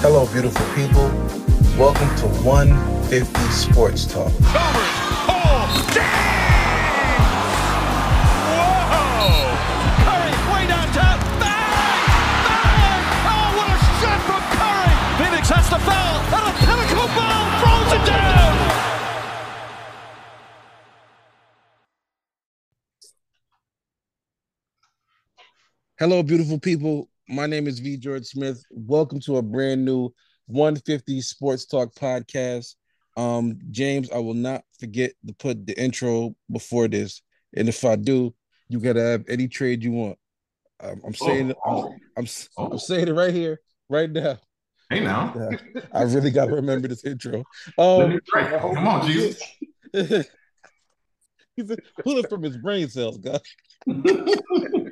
Hello, beautiful people. Welcome to 150 Sports Talk. Oh, dang! Whoa! Curry way downtown. Bang! Bang! Oh, what a shot from Curry! Has to foul, and a ball throws it down. Hello, beautiful people. My name is V. George Smith. Welcome to a brand new 150 Sports Talk podcast. Um, James, I will not forget to put the intro before this, and if I do, you gotta have any trade you want. Um, I'm saying, Oh, I'm, I'm, I'm saying it right here, right now. Hey now, Uh, I really gotta remember this intro. Um, me come on, Jesus. he's pulling from his brain cells, guys.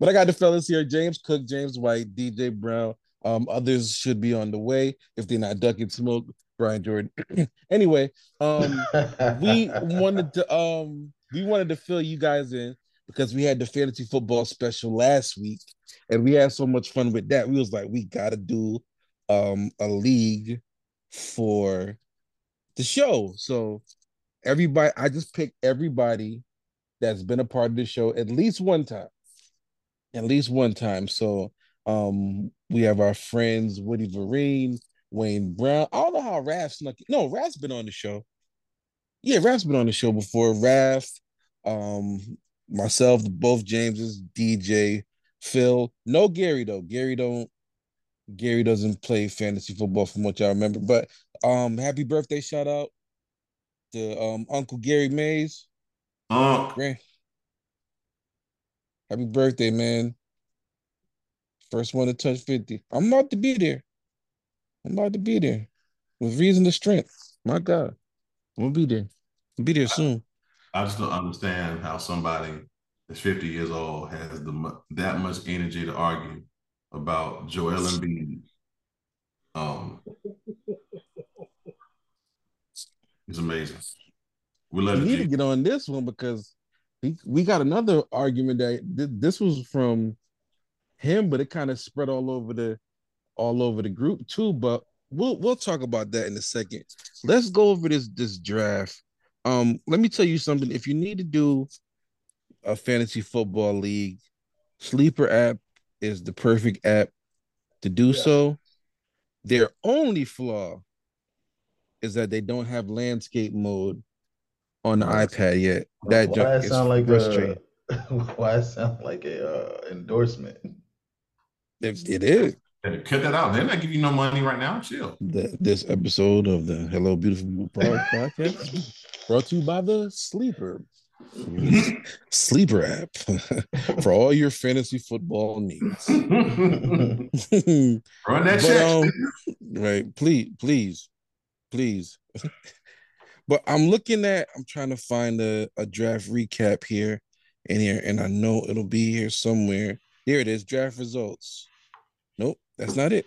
But I got the fellas here: James Cook, James White, DJ Brown. Um, others should be on the way if they're not ducking smoke. Brian Jordan. anyway, um, we wanted to um we wanted to fill you guys in because we had the fantasy football special last week, and we had so much fun with that. We was like, we gotta do um a league for the show. So everybody, I just picked everybody that's been a part of the show at least one time. At least one time. So um we have our friends Woody Vereen, Wayne Brown. I don't know how Raph snuck. No, Raph's been on the show. Yeah, Raph's been on the show before. Raph, um, myself, both Jameses, DJ, Phil. No Gary though. Gary don't Gary doesn't play fantasy football from what I remember. But um happy birthday shout out to um Uncle Gary Mays. Grand. Happy birthday, man. First one to touch 50. I'm about to be there. I'm about to be there. With reason to strength. My God. I'm gonna be there. I'll be there soon. I just don't understand how somebody that's 50 years old has the that much energy to argue about Joel Embiid. Um, it's amazing. We love you. need to get on this one because we, we got another argument that th- this was from him, but it kind of spread all over the all over the group too. But we'll we'll talk about that in a second. Let's go over this this draft. Um, let me tell you something. If you need to do a fantasy football league, Sleeper app is the perfect app to do so. Their only flaw is that they don't have landscape mode on the iPad yet. That why junk that is sound like frustrating. a why it sound like a uh, endorsement? It, it is. Cut that out. They're not giving you no money right now. Chill. The, this episode of the Hello Beautiful podcast brought to you by the Sleeper Sleeper app for all your fantasy football needs. Run that But, check. um, right, please, please, please. But I'm looking at, I'm trying to find a, a draft recap here in here, and I know it'll be here somewhere. Here it is, draft results. Nope, that's not it.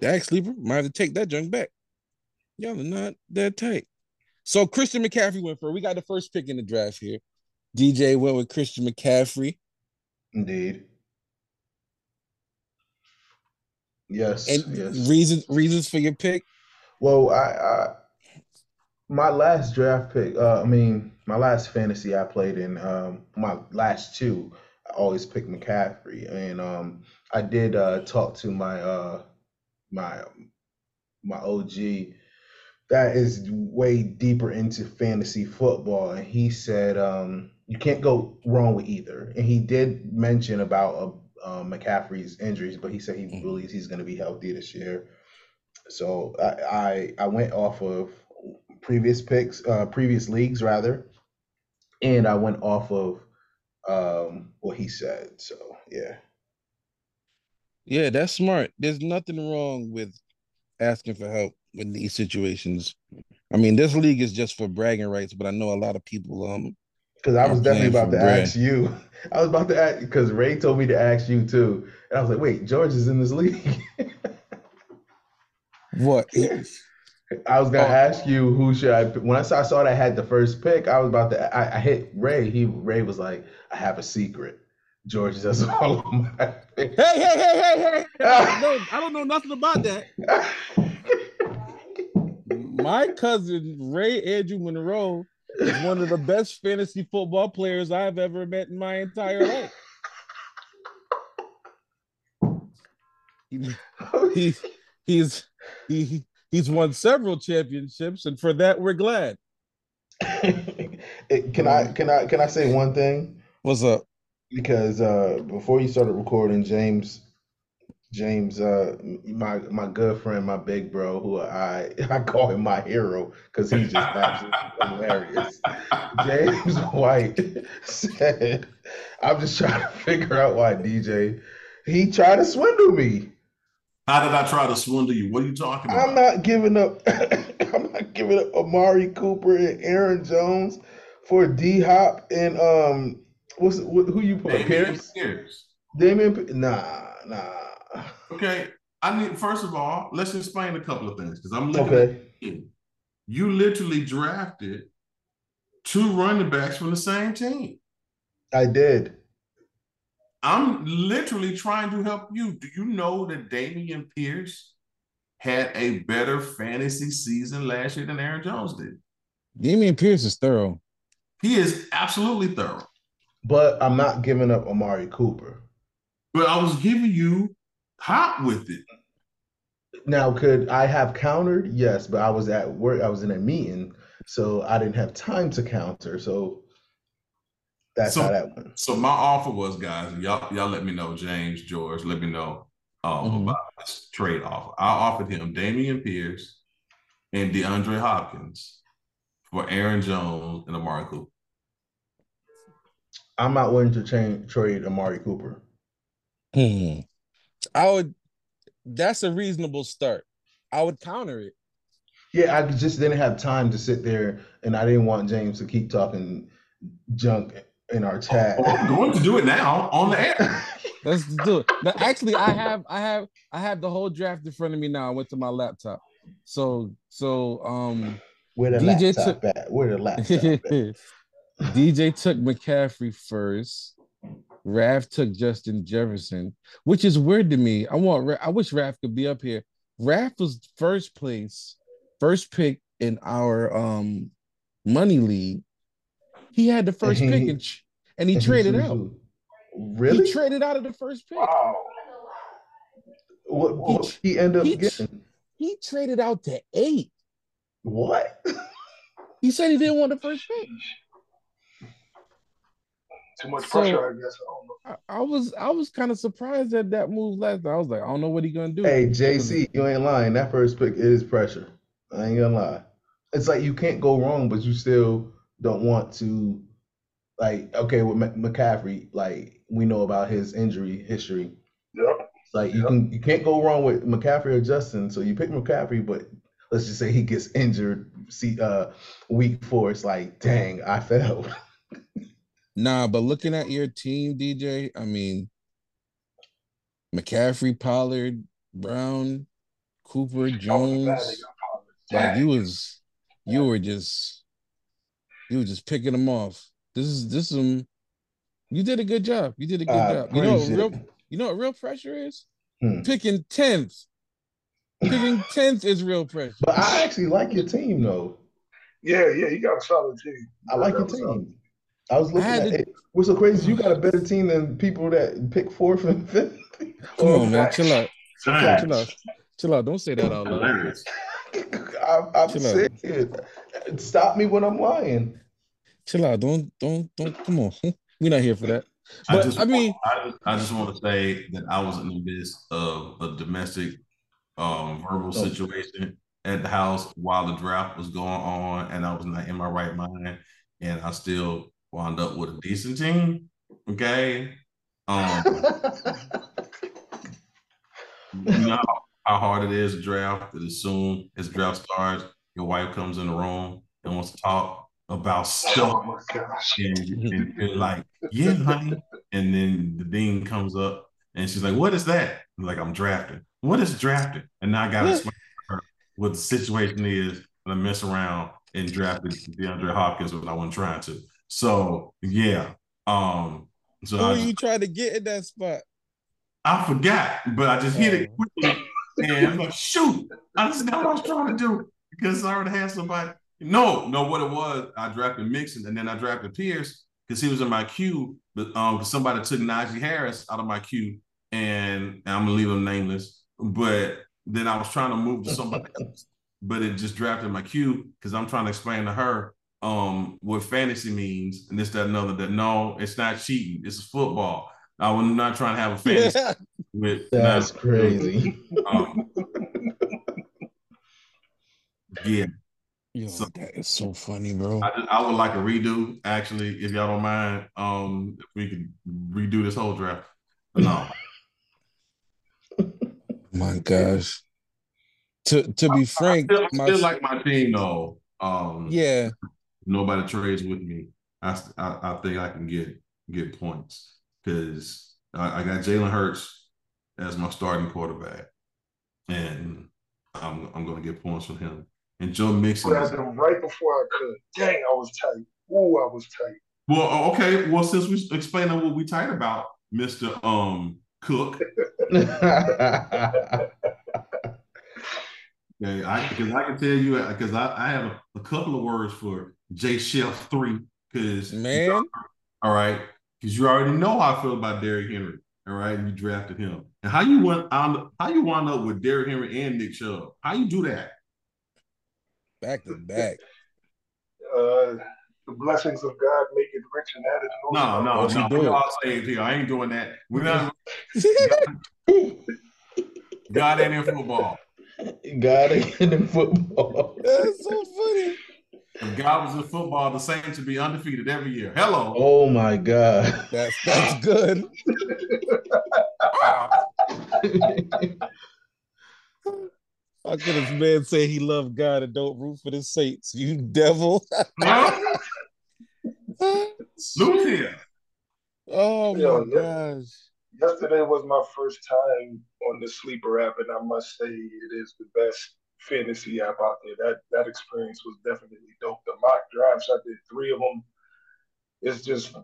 Dag sleeper might have to take that junk back. Y'all are not that tight. So Christian McCaffrey went for. We got the first pick in the draft here. DJ went with Christian McCaffrey. Indeed. Yes. And yes. reasons reasons for your pick. Well, I, I my last draft pick, uh, I mean, my last fantasy I played in, um, my last two, I always picked McCaffrey, and um, I did uh, talk to my uh, my my OG that is way deeper into fantasy football, and he said um, you can't go wrong with either. And he did mention about uh, uh, McCaffrey's injuries, but he said he Mhm. believes he's going to be healthy this year. So I, I I went off of previous picks, uh, previous leagues rather, and I went off of um, what he said. So yeah, Yeah, that's smart. There's nothing wrong with asking for help in these situations. I mean, this league is just for bragging rights, but I know a lot of people um because I was definitely about to bread. ask you. I was about to ask because Ray told me to ask you too, and I was like, wait, George is in this league. what I was gonna Oh. ask you who should I when I saw, I saw that I had the first pick. I was about to I, I hit Ray. He Ray was like, I have a secret. George does all of my. Hey, hey, hey, hey, hey! no, I don't know nothing about that. My cousin Ray Andrew Monroe is one of the best fantasy football players I've ever met in my entire life. He, he's he's he he's won several championships, and for that we're glad. can I can I can I say one thing? What's up? Because uh, before you started recording, James James, uh, my my good friend, my big bro, who I I call him my hero because he's just absolutely hilarious. James White said, "I'm just trying to figure out why DJ he tried to swindle me." How did I try to swindle you? What are you talking about? I'm not giving up. I'm not giving up Amari Cooper and Aaron Jones for D Hop and um, what's who you put? Dameon Pierce? Pierce. Dameon? Nah, nah. Okay, I need first of all, let's explain a couple of things because I'm looking Okay. at you. You literally drafted two running backs from the same team. I did. I'm literally trying to help you. Do you know that Dameon Pierce had a better fantasy season last year than Aaron Jones did? Dameon Pierce is thorough. He is absolutely thorough. But I'm not giving up Amari Cooper. But I was giving you hot with it. Now, could I have countered? Yes, but I was at work. I was in a meeting, so I didn't have time to counter. So that's So- how that went. So my offer was, guys, y'all, y'all let me know, James, George, let me know um, Mhm. about this trade offer. I offered him Dameon Pierce and DeAndre Hopkins for Aaron Jones and Amari Cooper. I'm not willing to change, trade Amari Cooper. Hmm. I would. That's a reasonable start. I would counter it. Yeah, I just didn't have time to sit there, and I didn't want James to keep talking junk in our chat. Oh, I'm going to do it now on the air. Let's do it. Now, actually, I have, I have, I have the whole draft in front of me now. I went to my laptop. So, so, um, Where the DJ laptop at? Where the laptop? DJ took McCaffrey first. Raf took Justin Jefferson, which is weird to me. I want, Ra- I wish Raf could be up here. Raf was first place, first pick in our um money league. He had the first pick and, and he traded out. Really? He traded out of the first pick. what, what he ended up he- getting? He traded out to eight. What? He said he didn't want the first pick. Too much So- pressure, I guess. I don't know. I, I was I was kind of surprised at that move last night. I was like, I don't know what he gonna do. Hey, JC, you ain't lying. That first pick is pressure. I ain't gonna lie. It's like you can't go wrong, but you still don't want to. Like, okay, with Mc- McCaffrey, like we know about his injury history. Yep. Like you Yep. can you can't go wrong with McCaffrey or Justin. So you pick McCaffrey, but let's just say he gets injured. See, uh, week four, it's like, dang, I failed. Nah, but looking at your team, DJ, I mean, McCaffrey, Pollard, Brown, Cooper, the bad Jones. Like you was, you were just, you were just picking them off. This is this is um, you did a good job. You did a good I job. You know, what real, it. you know what real pressure is? Hmm. Picking tenth. Picking tenth is real pressure. But I actually like your team, though. Yeah, yeah, you got a solid team. I like your That solid. team. I was looking had at to- it. What's so crazy? You got a better team than people that pick fourth and fifth. Come on, man, facts. chill out, chill out, chill out. Don't say that out loud. Hilarious. I'm, I'm Chill out. saying, stop me when I'm lying. Chill out. Don't don't don't. Come on, we're not here for that. I But just, I mean, I just, I just want to say that I was in the midst of a domestic, um, verbal Oh. situation at the house while the draft was going on, and I was not in my right mind, and I still wound up with a decent team. Okay, um, you know how, how hard it is to draft. That as soon as draft starts, your wife comes in the room and wants to talk about Oh stuff my gosh. and, and you're like, yeah, honey. And then the dean comes up and she's like, what is that? I'm like, I'm drafting. What is drafting? And now I got to explain to her what the situation is. And I mess around and drafted DeAndre Hopkins when I wasn't trying to. So yeah, um, So Who I, are you trying to get in that spot? I forgot, but I just hit it Oh. quickly, and like, shoot, I just know what I was trying to do because I already had somebody. No, no, what it was, I drafted Mixon, and then I drafted Pierce because he was in my queue, but um, somebody took Najee Harris out of my queue, and I'm gonna leave him nameless. But then I was trying to move to somebody else, but it just drafted my queue because I'm trying to explain to her um what fantasy means and this, that, and other. That no, it's not cheating, it's football. I was not trying to have a fantasy with That's nah, crazy. um, yeah, Yo, So- that is so funny, bro. I, I would like a redo, actually, if y'all don't mind. Um, if we could redo this whole draft. No, My gosh. To to be I frank, still, I my still like my team though. Um, yeah, nobody trades with me. I, I, I think I can get get points because I, I got Jalen Hurts as my starting quarterback, and I'm I'm going to get points from him. And Joe Mixon. is- Grabbed him right before I could. Dang, I was tight. Ooh, I was tight. Well, okay. Well, since we explaining what we tight about, Mister Um Cook. Okay, I because I can tell you because I, I have a, a couple of words for J Shelf three because man. all right because you already know how I feel about Derrick Henry. All right, and you drafted him, and how you went on how you wound up with Derrick Henry and Nick Chubb? How you do that? Back to back. Uh, the blessings of God make it rich and added no No, no, What you no. doing? We all saved here. I ain't doing that. We're not. God ain't in football. God ain't in football. That's so funny. If God was in football, the Saints would be undefeated every year. Hello. Oh my god. That's that's good. How could this man say he loved God and don't root for the Saints? You devil. Look here. Oh Yeah, my yeah. gosh. Yesterday was my first time on the sleeper app, and I must say it is the best fantasy app out there. That that experience was definitely dope. The mock drafts, I did three of them. It's just,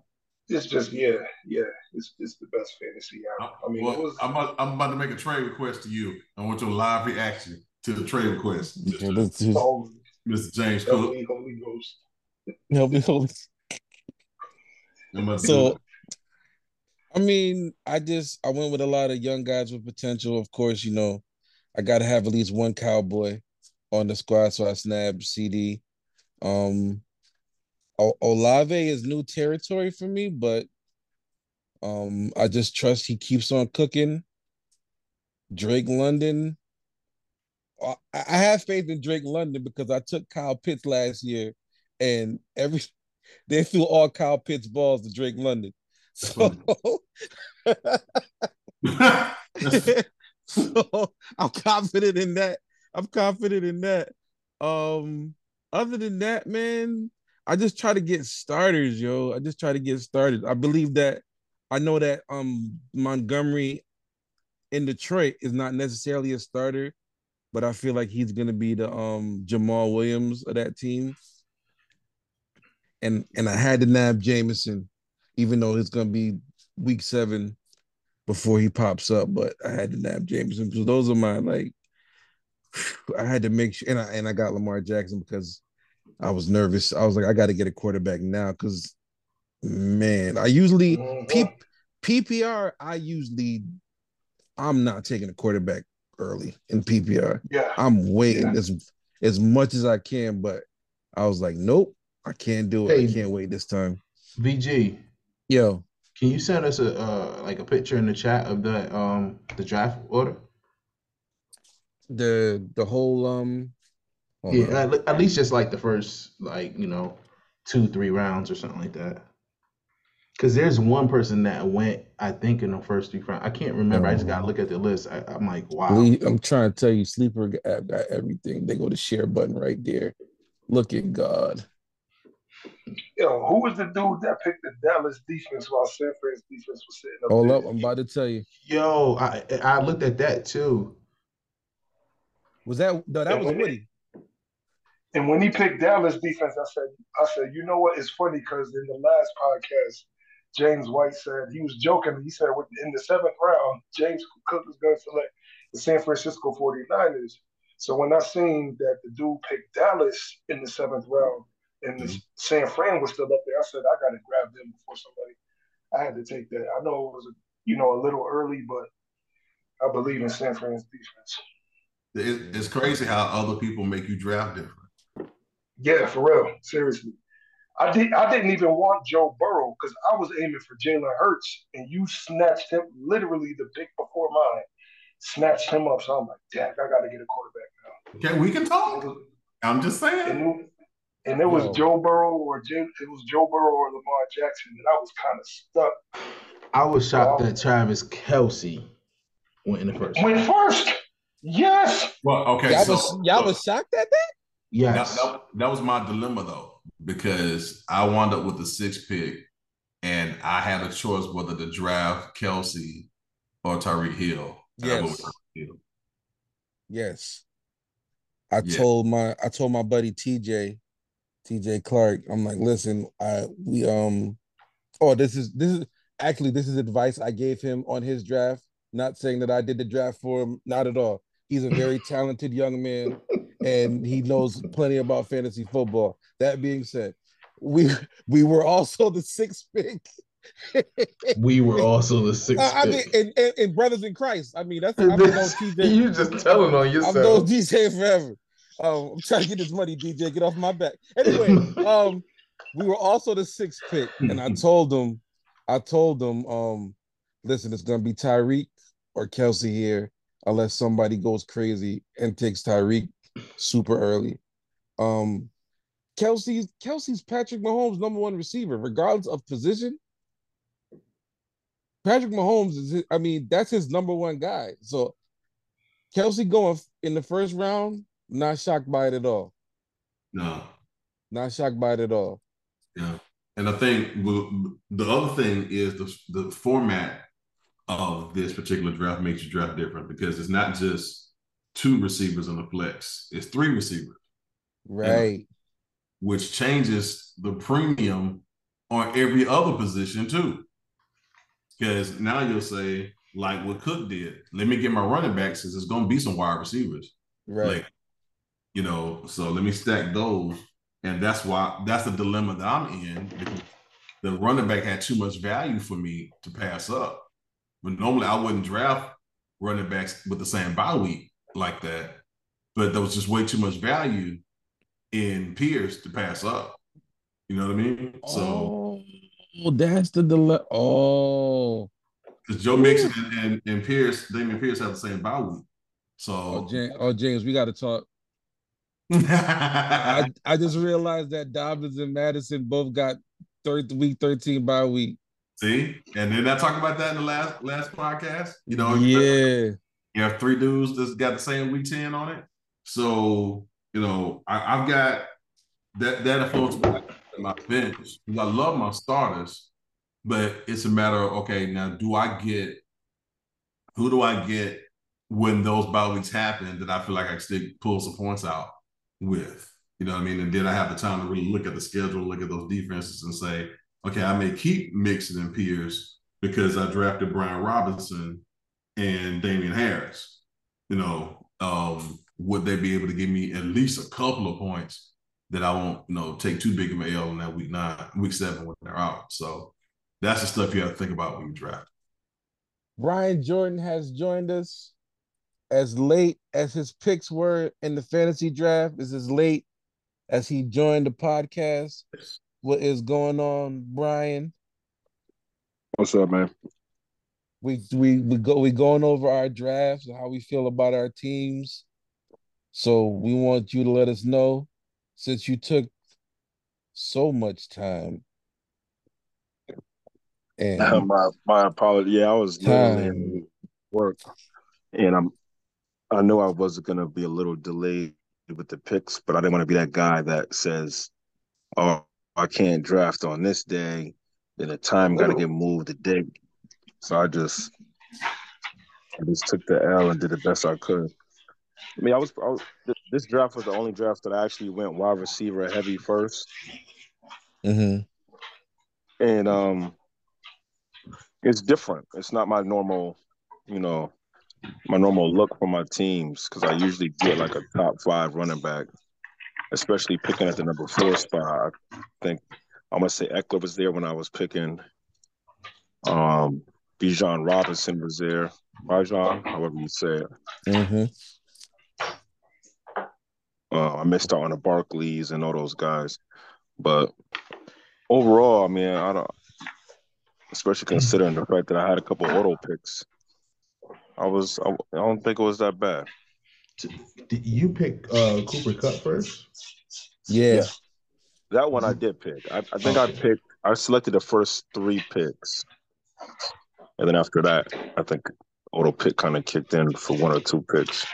it's just, yeah, yeah. It's it's the best fantasy app. I mean, well, it was. I'm, about, I'm about to make a trade request to you. I want your live reaction to the trade request, Okay, Mr. let's just oh, Holy, Mr. James Cook. holy, holy ghost. help me hold I'm about to So. I mean, I just I went with a lot of young guys with potential. Of course, you know, I got to have at least one cowboy on the squad, so I snapped CeeDee. Um, o- Olave is new territory for me, but um, I just trust he keeps on cooking. Drake London, I, I have faith in Drake London because I took Kyle Pitts last year, and every they threw all Kyle Pitts balls to Drake London. So, so I'm confident in that. I'm confident in that. Um, other than that, man, I just try to get starters, yo. I just try to get started. I believe that I know that um Montgomery in Detroit is not necessarily a starter, but I feel like he's gonna be the um Jamaal Williams of that team. And and I had to nab Jameson, even though it's gonna be week seven before he pops up, but I had to nab Jameson because those are my like I had to make sure and I and I got Lamar Jackson because I was nervous. I was like, I gotta get a quarterback now because man, I usually Mhm. P, PPR, I usually I'm not taking a quarterback early in PPR. Yeah, I'm waiting Yeah. as as much as I can, but I was like, nope, I can't do it. I can't wait this time. VG, Yo, can you send us a uh, like a picture in the chat of the um the draft order? the the whole um Yeah, on. at, least just like the first like you know two three rounds or something like that. Because there's one person that went, I think, in the first three rounds. I can't remember. I just gotta look at the list. I, I'm like, wow. I'm trying to tell you, Sleeper app got everything. They go to share button right there. Look at God. Yo, who was the dude that picked the Dallas defense while San Fran's defense was sitting up Hold there? up, I'm about to tell you. Yo, I I looked at that too. Was that no? That Yeah, was when they- Woody. And when he picked Dallas defense, I said, I said, you know what? It's funny because in the last podcast, James White said he was joking. He said in the seventh round, James Cook is going to select the San Francisco 49ers. So when I seen that the dude picked Dallas in the seventh round and mm-hmm. San Fran was still up there, I said I got to grab them before somebody. I had to take that. I know it was you know a little early, but I believe in San Fran's defense. It's crazy how other people make you draft different. Yeah, for real. Seriously. I did. I didn't even want Joe Burrow because I was aiming for Jalen Hurts, and you snatched him literally the pick before mine. Snatched him up, so I'm like, "Dang, I got to get a quarterback now." Okay, we can talk. I'm just saying. And, and it was Yo. Joe Burrow or Jim, it was Joe Burrow or Lamar Jackson, and I was kind of stuck. I was shocked that Travis Kelce went in the first. Went first. Yes. Well, okay. Y'all so, was y'all so, was shocked at that. Yes. That, that, that was my dilemma though, because I wound up with the sixth pick, and I had a choice whether to draft Kelce or Tyreek Hill. Yes. Hill. Yes. I yeah. told my I told my buddy TJ, TJ Clark. I'm like, listen, I we um, oh this is this is actually this is advice I gave him on his draft. Not saying that I did the draft for him, not at all. He's a very talented young man, and he knows plenty about fantasy football. That being said, we we were also the sixth pick. we were also the sixth. I, I mean, and, and, and, brothers in Christ. I mean, that's I've known TJ. You just telling on yourself. I've known DJ forever. Um, I'm trying to get this money, DJ. Get off my back. Anyway, um, we were also the sixth pick, and I told them, I told them, um, listen, it's gonna be Tyreek or Kelce here, unless somebody goes crazy and takes Tyreek super early. Um, Kelce's Kelsey's Patrick Mahomes' number one receiver, regardless of position. Patrick Mahomes is, I mean, that's his number one guy. So Kelce going in the first round, not shocked by it at all. No, not shocked by it at all. Yeah, and I think the other thing is the the format of this particular draft makes your draft different because it's not just two receivers on the flex; it's three receivers, right? which changes the premium on every other position too. Because now you'll say, like what Cook did, let me get my running backs because there's going to be some wide receivers, right? Like, you know, so let me stack those, and that's why that's the dilemma that I'm in because the running back had too much value for me to pass up. But normally I wouldn't draft running backs with the same bye week like that. But there was just way too much value in Pierce to pass up. You know what I mean? So oh, that's the delay. Oh, because Joe Mixon and, and, and Pierce, Dameon Pierce have the same bye week. So oh James, oh, James we got to talk. I, I just realized that Dobbins and Mattison both got third week 13 bye week. See, and then I talked about that in the last last podcast. You know, yeah, you have three dudes that's got the same week ten on it. So you know, I, have got that that influence my bench. I love my starters, but it's a matter of okay, now do I get who do I get when those bye weeks happen that I feel like I can still pull some points out with? You know what I mean? And then I have the time to really look at the schedule, look at those defenses, and say, okay, I may keep Mixon and Pierce because I drafted Brian Robinson and Damien Harris. You know, um, would they be able to give me at least a couple of points that I won't, you know, take too big of an L in that week nine, week seven when they're out. So that's the stuff you have to think about when you draft. Brian Jordan has joined us as late as his picks were in the fantasy draft. Is as late as he joined the podcast. What is going on, Brian? What's up, man? We we we go we going over our drafts and how we feel about our teams. So we want you to let us know since you took so much time. And my my apology. Yeah, I was work, and I'm. I know I was going to be a little delayed with the picks, but I didn't want to be that guy that says, "Oh, I can't draft on this day." Then the time got to get moved the day. So I just, I just took the L and did the best I could. I mean, I was, I was, this draft was the only draft that I actually went wide receiver heavy 1st mm-hmm. And um, it's different. It's not my normal, you know, my normal look for my teams because I usually get like a top five running back, especially picking at the number four spot. I think I'm gonna say Ekeler was there when I was picking. Um, Bijan Robinson was there. Bijan, however you say it. Mm-hmm. Uh, I missed out on the Barclays and all those guys, but overall, I mean, I don't. Especially considering the fact that I had a couple auto picks, I was I, I don't think it was that bad. Did you pick uh, Cooper Kupp first? Yeah. That one I did pick. I, I think I picked. I selected the first three picks, and then after that, I think auto pick kind of kicked in for one or two picks.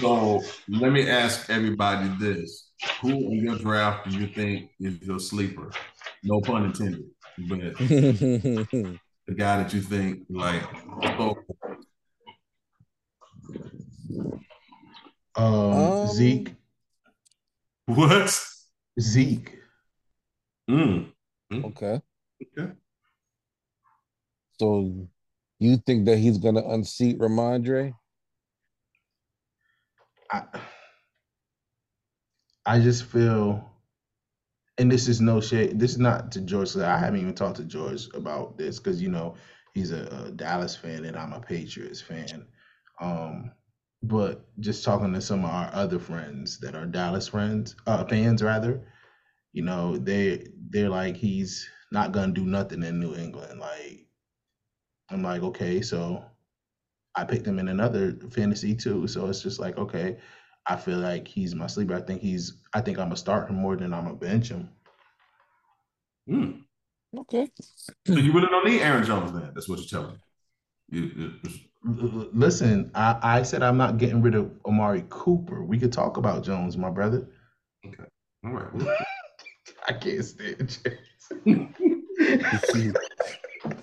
So let me ask everybody this: Who in your draft do you think is your sleeper? No pun intended, but the guy that you think like. Oh, Um, Um, Zeke. what? Zeke. Mm. okay. Okay. So you think that he's gonna unseat Rhamondre? I, I just feel, and this is no shade. This is not to George. I haven't even talked to George about this because you know he's a, a Dallas fan and I'm a Patriots fan. Um, but just talking to some of our other friends that are Dallas friends, uh, fans rather, you know, they they're like he's not gonna do nothing in New England. Like, I'm like, okay, so I picked him in another fantasy too. So it's just like, okay, I feel like he's my sleeper. I think he's I think I'm gonna start him more than I'm gonna bench him. Mm. Okay. So you really don't need Aaron Jones then? That's what you're telling me. You, you, L- l- Listen, I, I said I'm not getting rid of Amari Cooper. We could talk about Jones, my brother. Okay. All right. Well, I can't stand James.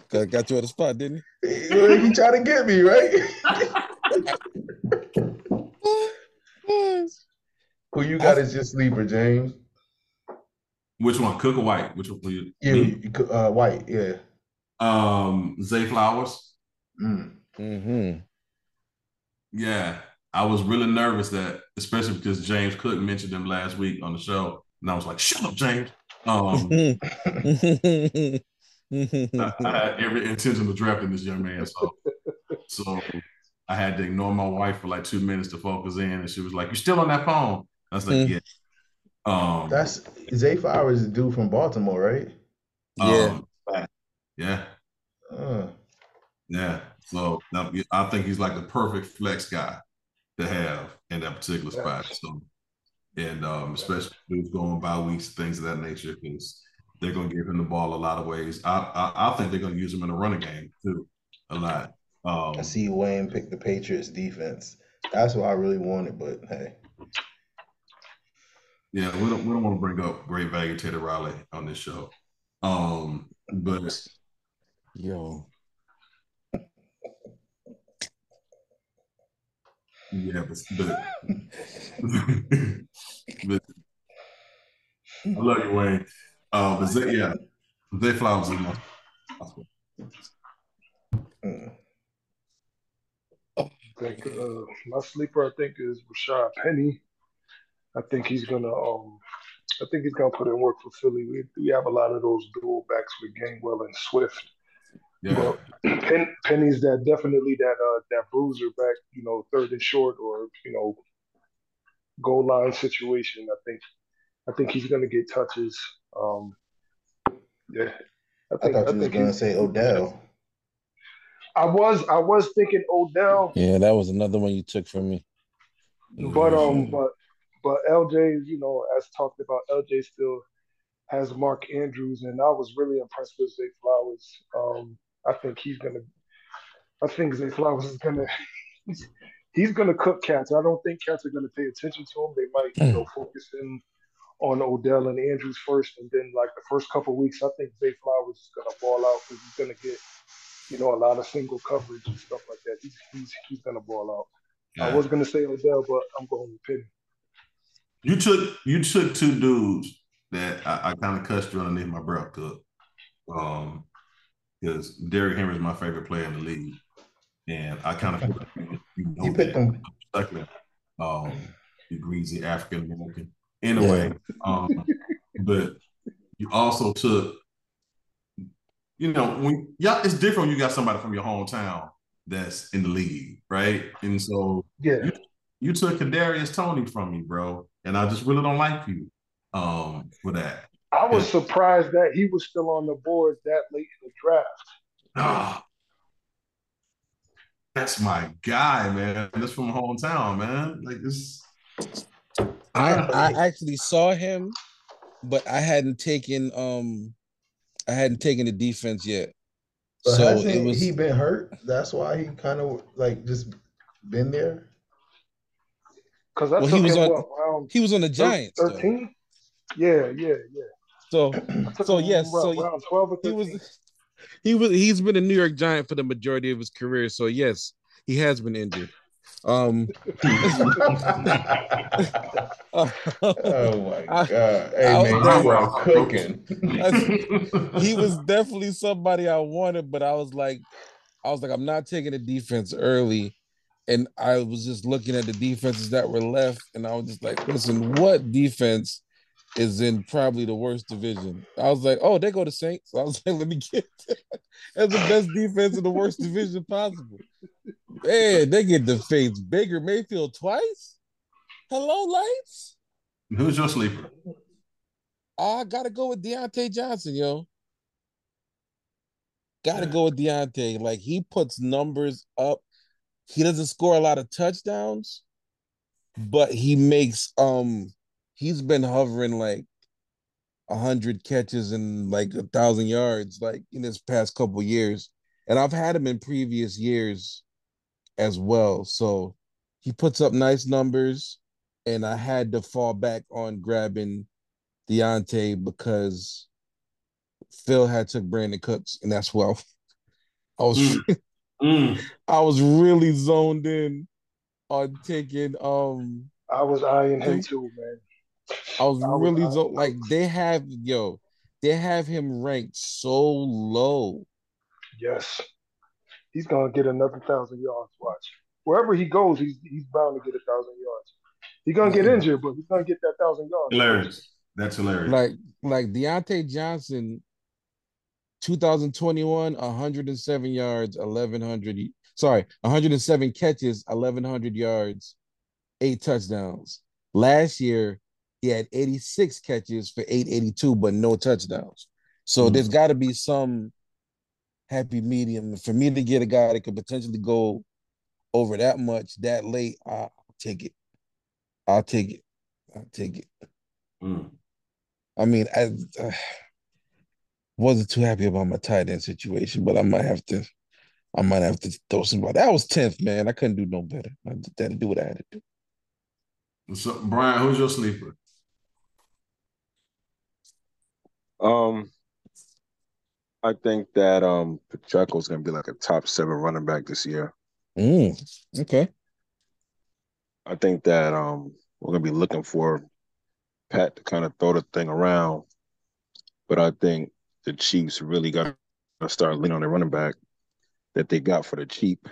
got, got you on the spot, didn't he? he tried to get me, right? he? Who you got as your sleeper, James? which one? Cook or White? Which one? for you? Yeah, you uh, White. Yeah. Um, Zay Flowers. Mm. Mm-hmm. Yeah, I was really nervous that, especially because James Cook mentioned him last week on the show, and I was like, "Shut up, James." Um, I, I had every intention of drafting this young man, so so I had to ignore my wife for like two minutes to focus in, and she was like, "You're still on that phone?" I was like, Mm. "Yeah." Um, That's Zay Flowers, is a dude from Baltimore, right? Yeah. um, yeah, Uh, yeah. So now, I think he's like the perfect flex guy to have in that particular spot. So, and um, especially who's going by weeks, things of that nature, because they're going to give him the ball a lot of ways. I I, I think they're going to use him in the running game too, a lot. Um, I see Wayne pick the Patriots defense. That's what I really wanted, but hey. Yeah, we don't we don't want to bring up great value Teddy Riley on this show. Um, but Yo. yeah, but, but, but I love you, Wayne. Uh, but Zay, yeah, Zay Flowers is my Mm. I think uh, my sleeper, I think, is Rashad Penny. I think he's gonna, um, I think he's gonna put in work for Philly. We we have a lot of those dual backs with Gainwell and Swift. yeah. But Pen, Penny's that definitely that uh that bruiser back, you know, third and short or you know, goal line situation. I think, I think he's gonna get touches. Um, yeah, I I thought you was think gonna he's- say Odell. I was I was thinking Odell. Yeah, that was another one you took from me. But um, but but LJ, you know, as talked about, LJ still has Mark Andrews, and I was really impressed with Zay Flowers. Um, I think he's gonna, I think Zay Flowers is gonna, he's, he's gonna cook cats. I don't think cats are gonna pay attention to him. They might, you know, focus in on Odell and Andrews first, and then like the first couple weeks, I think Zay Flowers is gonna ball out because he's gonna get, you know, a lot of single coverage and stuff like that. He's he's he's gonna ball out. I was gonna say Odell, but I'm going with Penny. You took you took two dudes that I, I kind of cussed you underneath my breath, Cook. Um, because Derrick Henry is my favorite player in the league, and I kind of you, you know You picked that. him. Second, um, the greasy African American. Anyway, um, but you also took, you know, when yeah, it's different when you got somebody from your hometown that's in the league, right? And so Yeah. you took Kadarius Toney from me, bro, and I just really don't like you um for that. I was surprised that he was still on the board that late in the draft. Ah, that's my guy, man. That's from hometown, man. Like this. I I actually saw him, but I hadn't taken um I hadn't taken the defense yet. But So hasn't it was he been hurt? That's why he kind of like just been there. Because I Well, he was on- what, he was on the Giants. though. 13? Yeah, yeah, yeah. So So, yes, so round 12 or he was he was he's been a New York Giant for the majority of his career. So yes, he has been injured. Um oh my god! Hey I- man, I- you are cooking. he was definitely somebody I wanted, but I was like, I was like, I'm not taking the defense early. And I was just looking at the defenses that were left, and I was just like, listen, what defense is in probably the worst division? I was like, oh, they go to Saints. I was like, let me get that. That's the best defense in the worst division possible. Man, they get the face Baker Mayfield twice. Hello, lights. Who's your sleeper? I gotta go with Diontae Johnson, yo. Gotta go with Diontae. Like he puts numbers up. He doesn't score a lot of touchdowns, but he makes um he's been hovering like a hundred catches and like a thousand yards like in his past couple years. And I've had him in previous years as well. So he puts up nice numbers, and I had to fall back on grabbing Diontae because Phil had took Brandin Cooks, and that's well. I was Mm. Mm. I was really zoned in on taking um I was eyeing him too, man. I was I was- really I- zoned like they have yo, they have him ranked so low. Yes. He's gonna get another thousand yards. Watch. Wherever he goes, he's he's bound to get a thousand yards. He's gonna get injured, but he's gonna get that thousand yards. Hilarious. That's hilarious. Like like Diontae Johnson 2021 107 yards 1100 sorry 107 catches 1100 yards eight touchdowns last year he had 86 catches for 882 but no touchdowns so Mhm. there's got to be some happy medium for me to get a guy that could potentially go over that much that late i'll take it i'll take it i'll take it Mm. I mean, I uh, wasn't too happy about my tight end situation, but I might have to, I might have to throw some. But that was tenth, man. I couldn't do no better. I had to do what I had to do. So, Brian, who's your sleeper? Um, I think that um is gonna be like a top seven running back this year. Mm, okay. I think that um we're gonna be looking for Pat to kind of throw the thing around, but I think the Chiefs really got to start leaning on their running back that they got for the cheap,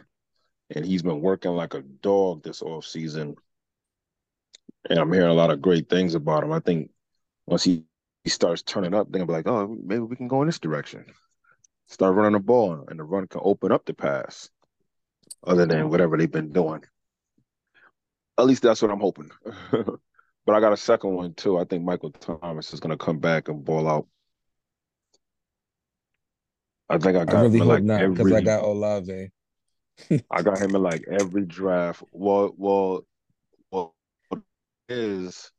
and he's been working like a dog this off season. And I'm hearing a lot of great things about him. I think once he, he starts turning up, they're gonna be like, oh, maybe we can go in this direction. Start running the ball, and the run can open up the pass, other than whatever they've been doing. At least that's what I'm hoping. but I got a second one too. I think Michael Thomas is going to come back and ball out. I think I got I really him hope like not because. I got Olave. I got him in like every draft. Well, well, well, is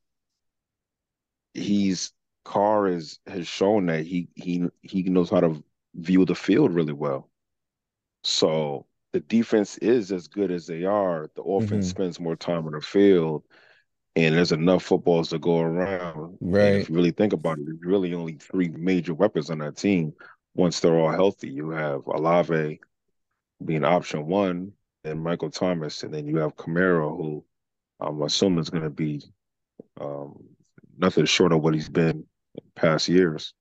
he's Carr is has shown that he he he knows how to view the field really well. So the defense is as good as they are. The offense Mhm. spends more time on the field, and there's enough footballs to go around. And Right. if you really think about it, there's really only three major weapons on that team. Once they're all healthy, you have Olave being option one, and Michael Thomas, and then you have Kamara, who I'm assuming is going to be um, nothing short of what he's been past years.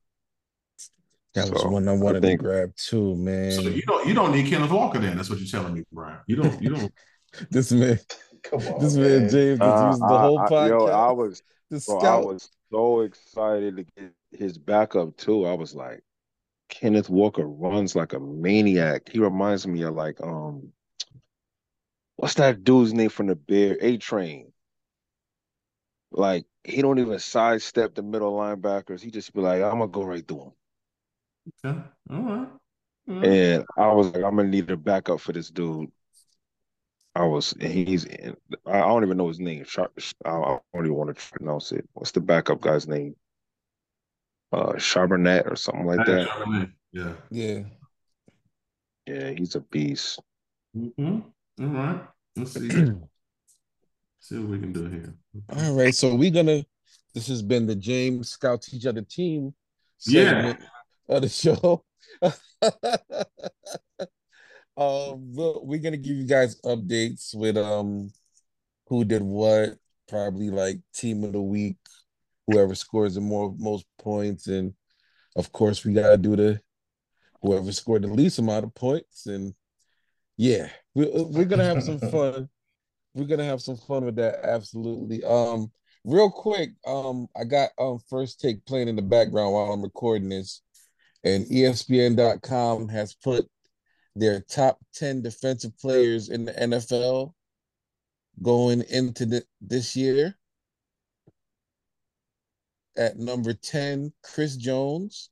That was So, one I I wanted think- to grab too, man. So you don't you don't need Kenneth Walker then. That's what you're telling me, Brian. You don't you don't this man, Come on, this man, man. James, Uh, has used the whole I- I- podcast. yo, I was the bro, I was so excited to get his backup too. I was like, Kenneth Walker runs like a maniac. He reminds me of like um, what's that dude's name from the Bear? A Train. Like he don't even sidestep the middle linebackers. He just be like, I'm gonna go right through him. Okay. All right. All right. And I was like, I'm gonna need a backup for this dude. I was, and he's, I don't even know his name. I I don't even want to pronounce it. What's the backup guy's name? Uh, Charbonnet or something like that. Yeah. Yeah. Yeah, he's a beast. Mm-hmm. All right. Let's see. see what we can do here. All right, so we're gonna. This has been the James Scout Teach Other Team Yeah. segment of the show. um, we'll- we're gonna give you guys updates with um who did what, probably like team of the week, whoever scores the more most points, and of course we gotta do the whoever scored the least amount of points, and yeah, we, we're gonna have some fun we're gonna have some fun with that absolutely. Um real quick um i got um first take playing in the background while i'm recording this and espn.com has put their top 10 defensive players in the nfl going into the, this year. At number 10 chris jones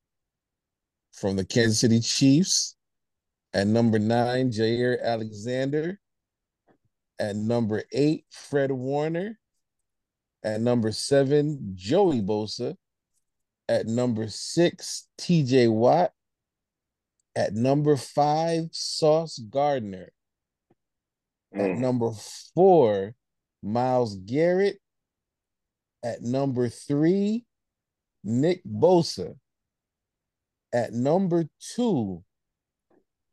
from the kansas city chiefs. At number 9 jaire alexander at number eight, Fred Warner. At number seven, Joey Bosa. At number six, TJ Watt. At number five, Sauce Gardner. At Mm. number four, Myles Garrett. At number three, Nick Bosa. At number two,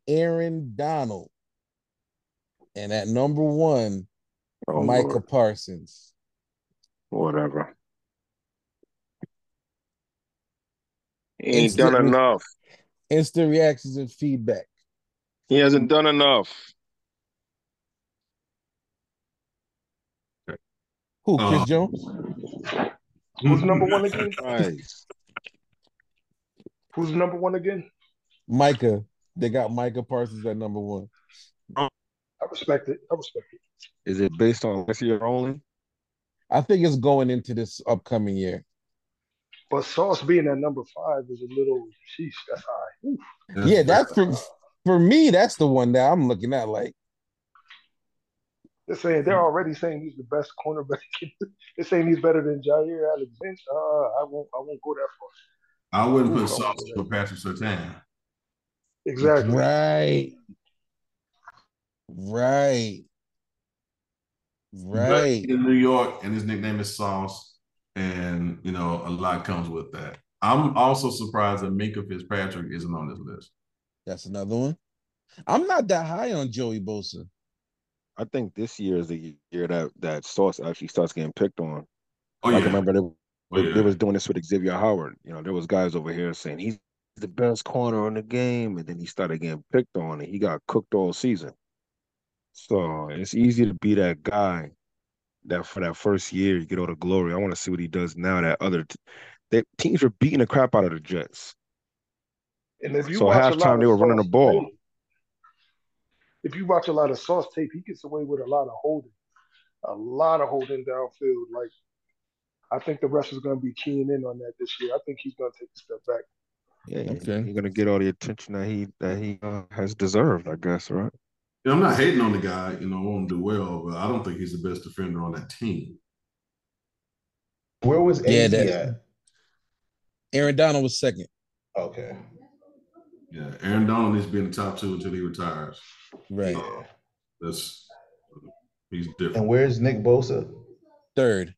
Aaron Donald. And at number one, Oh, Micah Lord. Parsons. Whatever. He ain't Instant done enough. Instant reactions and feedback. He hasn't done enough. Who, Chris Uh, Jones? Who's number one again? Nice. Who's number one again? Micah. They got Micah Parsons at number one. I respect it. I respect it. Is it based on this year only? I think it's going into this upcoming year. But Sauce being at number five is a little sheesh. That's high. Oof. yeah, that's for for me. That's the one that I'm looking at. Like, They're saying they're already saying he's the best cornerback. they're saying he's better than Jaire Alexander. Uh, I won't. I won't go that far. I wouldn't Ooh, put Sauce wouldn't for Patrick Surtain. Exactly. right, right, right. he's in New York, and his nickname is Sauce, and you know a lot comes with that. I'm also surprised that Minkah Fitzpatrick isn't on this list. That's another one. I'm not that high on Joey Bosa. I think this year is the year that that Sauce actually starts getting picked on. Oh I yeah, can remember they, oh, yeah. they was doing this with Xavier Howard. You know, there was guys over here saying he's the best corner in the game, and then he started getting picked on, and he got cooked all season. So it's easy to be that guy that for that first year you get all the glory. I want to see what he does now. That other t- that teams were beating the crap out of the Jets. And if you So halftime, they were running the ball. tape- if you watch a lot of Sauce tape, he gets away with a lot of holding, a lot of holding downfield. Like I think the rest is going to be keying in on that this year. I think he's going to take a step back. Yeah, Okay. he's gonna get all the attention that he that he uh, has deserved, I guess, right? Yeah, I'm not hating on the guy. You know, I want him to do well, but I don't think he's the best defender on that team. Where was Yeah, AZ that- at? Aaron Donald was second. Okay. Yeah, Aaron Donald needs to be in the top two until he retires. Right. Yeah. That's he's different. And where's Nick Bosa? Third.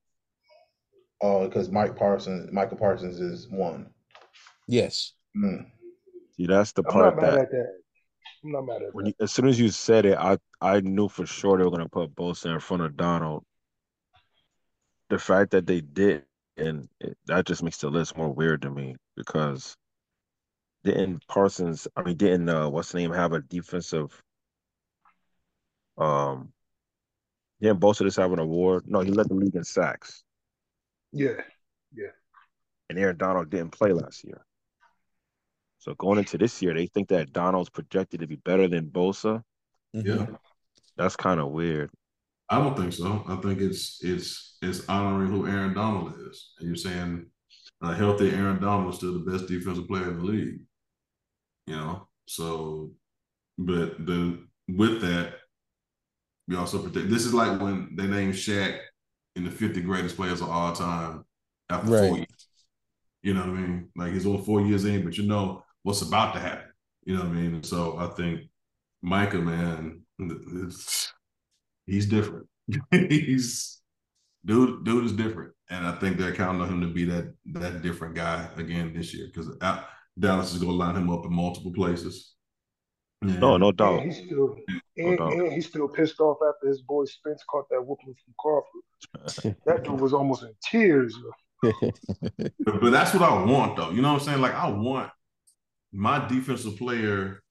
Oh, because Mike Parsons, Michael Parsons is one. Yes. Hmm. See, that's the I'm part not mad that at that. I'm not mad at when you, as soon as you said it, I I knew for sure they were gonna put Bosa in front of Donald. The fact that they did and it, that just makes the list more weird to me because didn't Parsons? I mean, didn't uh, what's the name have a defensive? Um, didn't Bosa just have an award? No, he led the league in sacks. Yeah, yeah, and Aaron Donald didn't play last year. So going into this year, they think that Donald's projected to be better than Bosa. Mm-hmm. Yeah. That's kind of weird. I don't think so. I think it's it's it's honoring who Aaron Donald is. And you're saying a healthy Aaron Donald is still the best defensive player in the league. You know, so but the with that, we also protect. This is like when they named Shaq in the 50 greatest players of all time after four years. You know what I mean? Like he's only four years in, but you know what's about to happen. You know what I mean? So I think Micah, man, it's, he's different. he's dude. Dude is different, and I think they're counting on him to be that that different guy again this year because Dallas is going to line him up in multiple places. And- oh, No, no and doubt. he's still and, doubt. and he's still pissed off after his boy Spence caught that whooping from Crawford. That dude was almost in tears. But, but that's what I want, though. You know what I'm saying? Like I want my defensive player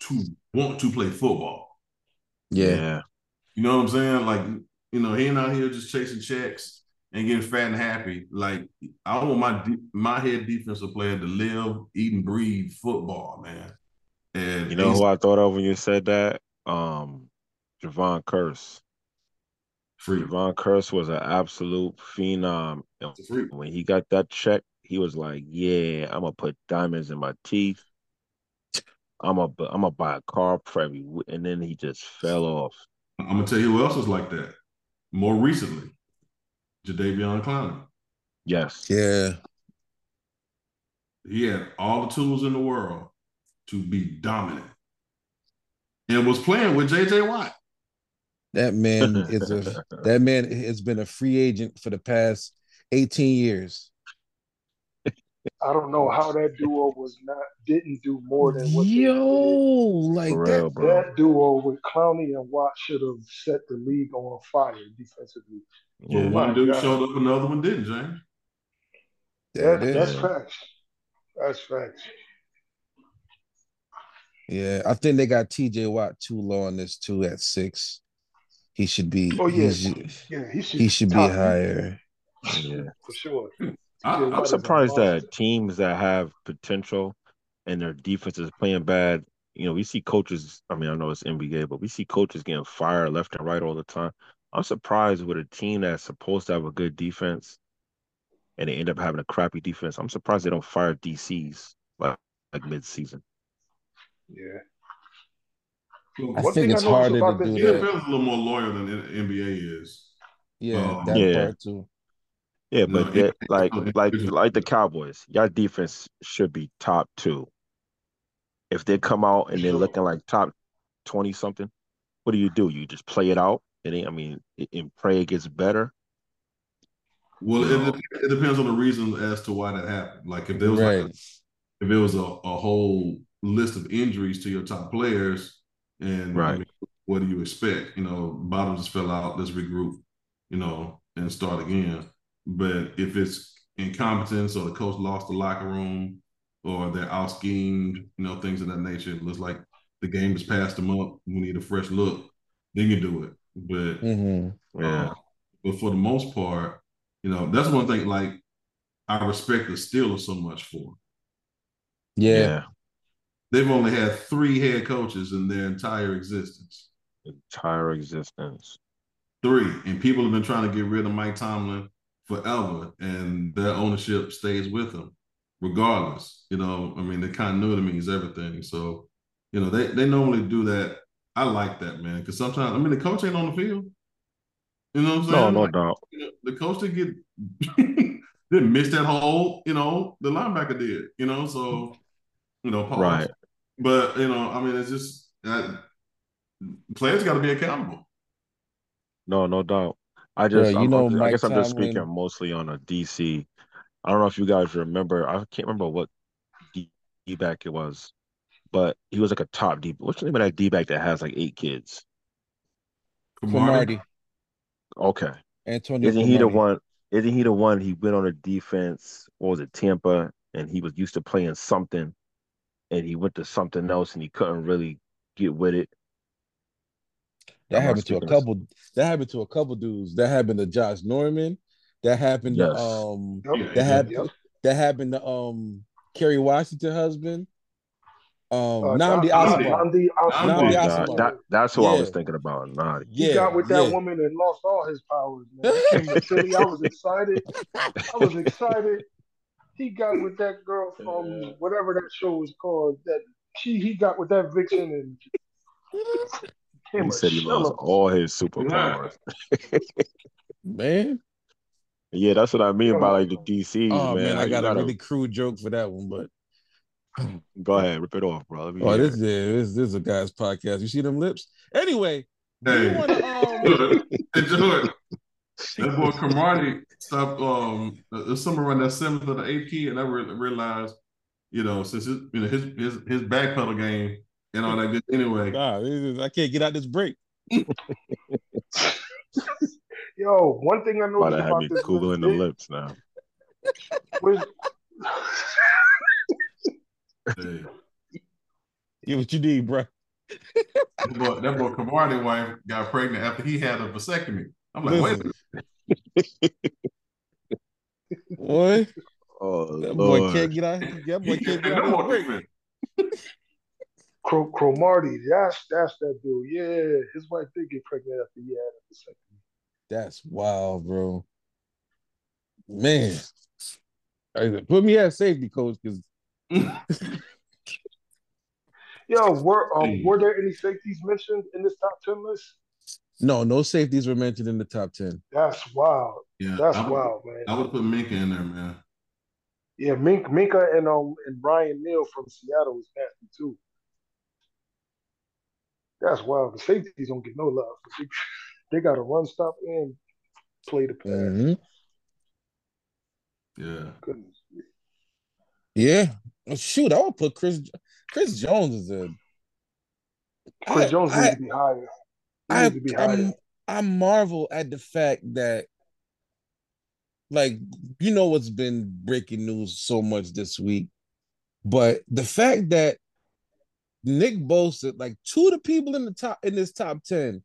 to want to play football. yeah. You know what I'm saying? Like, you know, he ain't out here just chasing checks and getting fat and happy. Like, I want my de- my head defensive player to live, eat, and breathe football, man. And You know who I thought of when you said that? Um, Jevon Kearse. free. Jevon Kearse was an absolute phenom. And It's free. when he got that check, he was like, "Yeah, I'm gonna put diamonds in my teeth. I'm gonna, I'm gonna buy a car for every." w-" And then he just fell off. I'm gonna tell you who else was like that. More recently, Jadeveon Clowney. Yes. Yeah. He had all the tools in the world to be dominant, and was playing with JJ Watt. That man is a that man has been a free agent for the past 18 years. I don't know how that duo was not didn't do more than what Yo, they like For that. real, bro. That duo with Clowney and Watt should have set the league on fire defensively. Yeah. my One dude God. showed up, another one didn't. James. There That, that's is. facts. That's facts. Yeah, I think they got TJ Watt too low on this too at six. He should be. Oh, yeah. he's- Yeah, he should. he should be higher. Yeah. for sure. Hmm. I, Yeah, I'm Watt is a surprised that teams that have potential and their defense is playing bad. You know, we see coaches. I mean, I know it's NBA, but we see coaches getting fired left and right all the time. I'm surprised with a team that's supposed to have a good defense, and they end up having a crappy defense. I'm surprised they don't fire DCs like like mid season. Yeah. I One think thing I it's noticed harder to do year- that. NFL is a little more loyal than the NBA is. Yeah, Um, that Yeah. part too. Yeah, No, but that, like like like the Cowboys, your defense should be top two. If they come out and they're looking like top twenty something, what do you do? You just play it out, and then, I mean, it- and pray it gets better. Well, No. it, it depends on the reason as to why that happened. Like if there was like a- if it was a, a whole list of injuries to your top players, and I mean, what do you expect? You know, bottom just fell out. Let's regroup. You know, and start again. But if it's incompetence or the coach lost the locker room or they're out schemed, you know, things of that nature, it looks like the game has passed them up. We need a fresh look. Then you do it. But hmm Yeah, um, but for the most part, you know, that's one thing like I respect the Steelers so much for. Yeah. yeah, They've only had three head coaches in their entire existence. entire existence. Three. And people have been trying to get rid of Mike Tomlin forever, and their ownership stays with them regardless. You know, I mean, the continuity means everything. So, you know, they, they normally do that. I like that, man, because sometimes, I mean, the coach ain't on the field. You know what I'm saying? No, no doubt. you know, the coach didn't get didn't miss that hole, you know, the linebacker did, you know, so you know, pause. Right. But you know, I mean, it's just that players got to be accountable. No, no doubt. I just, you I'm- know I'm- I Mike guess I'm just Tomlin- speaking mostly on a DC. I don't know if you guys remember. I can't remember what D back it was, but he was like a top D. What's the name of that D back that has like eight kids? Cromartie. Okay, Antonio isn't he the one? isn't he the one he went on a defense? What was it, Tampa? And he was used to playing something, and he went to something else, and he couldn't really get with it. That Am happened to a couple. That happened to a couple dudes. That happened to Josh Norman. That happened Yes. to um. Yep. That happened. Yep. That happened to um. Kerry Washington husband. Um. Uh, Nnamdi Nam- Asma. Nnamdi Asma. Nnamdi Yeah, Asma. that, that's who I was thinking about. Nadi. He got with that yeah. woman and lost all his powers, man. He came to Philly. I was excited. I was excited. He got with that girl from whatever that show was called. That she he got with that vixen and became He said he shell lost of- all his superpowers. Man. Yeah, that's what I mean by like the DCs, Oh man. man, I got a gotta- really crude joke for that one, but Go ahead, rip it off, bro. Let me oh, this, it. yeah, this this is a guy's podcast. You see them lips? Anyway, do Hey. you want to um? Hey, Jordan, that boy Kamani stopped. Um, there's something around that seventh or the eighth key, and I re- realized, you know, since his, you know, his his his back pedal game and all that good. Anyway, Nah, is- I can't get out this break. Yo, one thing I know About noticed to have about me this googling the lips now. was hey, Get what you need, bro. that boy, that boy Kamani wife got pregnant after he had a vasectomy. I'm like, wait, a Listen. minute. Boy, Oh that boy can't get out. That boy He can't can't get no out more this treatment. Cro- Cromartie. That's that's that dude. Yeah, his wife did get pregnant after he had a vasectomy. That's wild, bro. Man, put me at safety coach because Yo, were um, were there any safeties mentioned in this top ten list? no, no safeties were mentioned in the top ten. That's wild. Yeah, That's would, wild, man. I would put Minkah in there, man. Yeah, Mink, Minkah and um and Brian Neal from Seattle was nasty too. That's wild. The safeties don't get no love. They got to run, stop, and play the pass. Mhm. Yeah, Goodness. Yeah, shoot, I would put Chris Chris Jones as a. Chris I- Jones I- needs to be higher. I, to be higher. I marvel at the fact that, like, you know, what's been breaking news so much this week, but the fact that Nick Bosa, like, two of the people in the top in this top ten,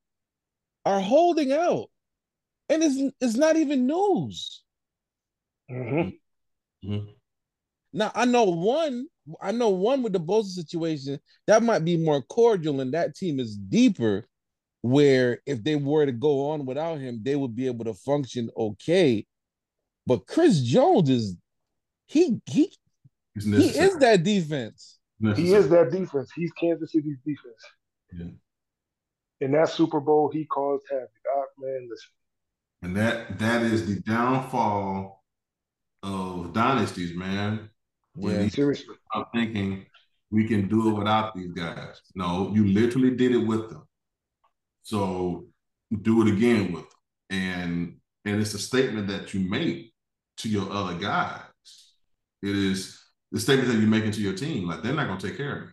are holding out, and it's it's not even news. Mhm. Mhm. Now I know one. I know one with the Bosa situation that might be more cordial, and that team is deeper. Where if they were to go on without him, they would be able to function okay. But Chris Jones is he he he is that defense. He is that defense. He's Kansas City's defense. Yeah. In that Super Bowl, he caused havoc. Ah, man, listen. And that that is the downfall of dynasties, man. When Yeah. Seriously. start thinking we can do it without these guys. No, you literally did it with them. So do it again with them. And and it's a statement that you make to your other guys. It is the statement that you're making to your team. Like they're not gonna take care of me.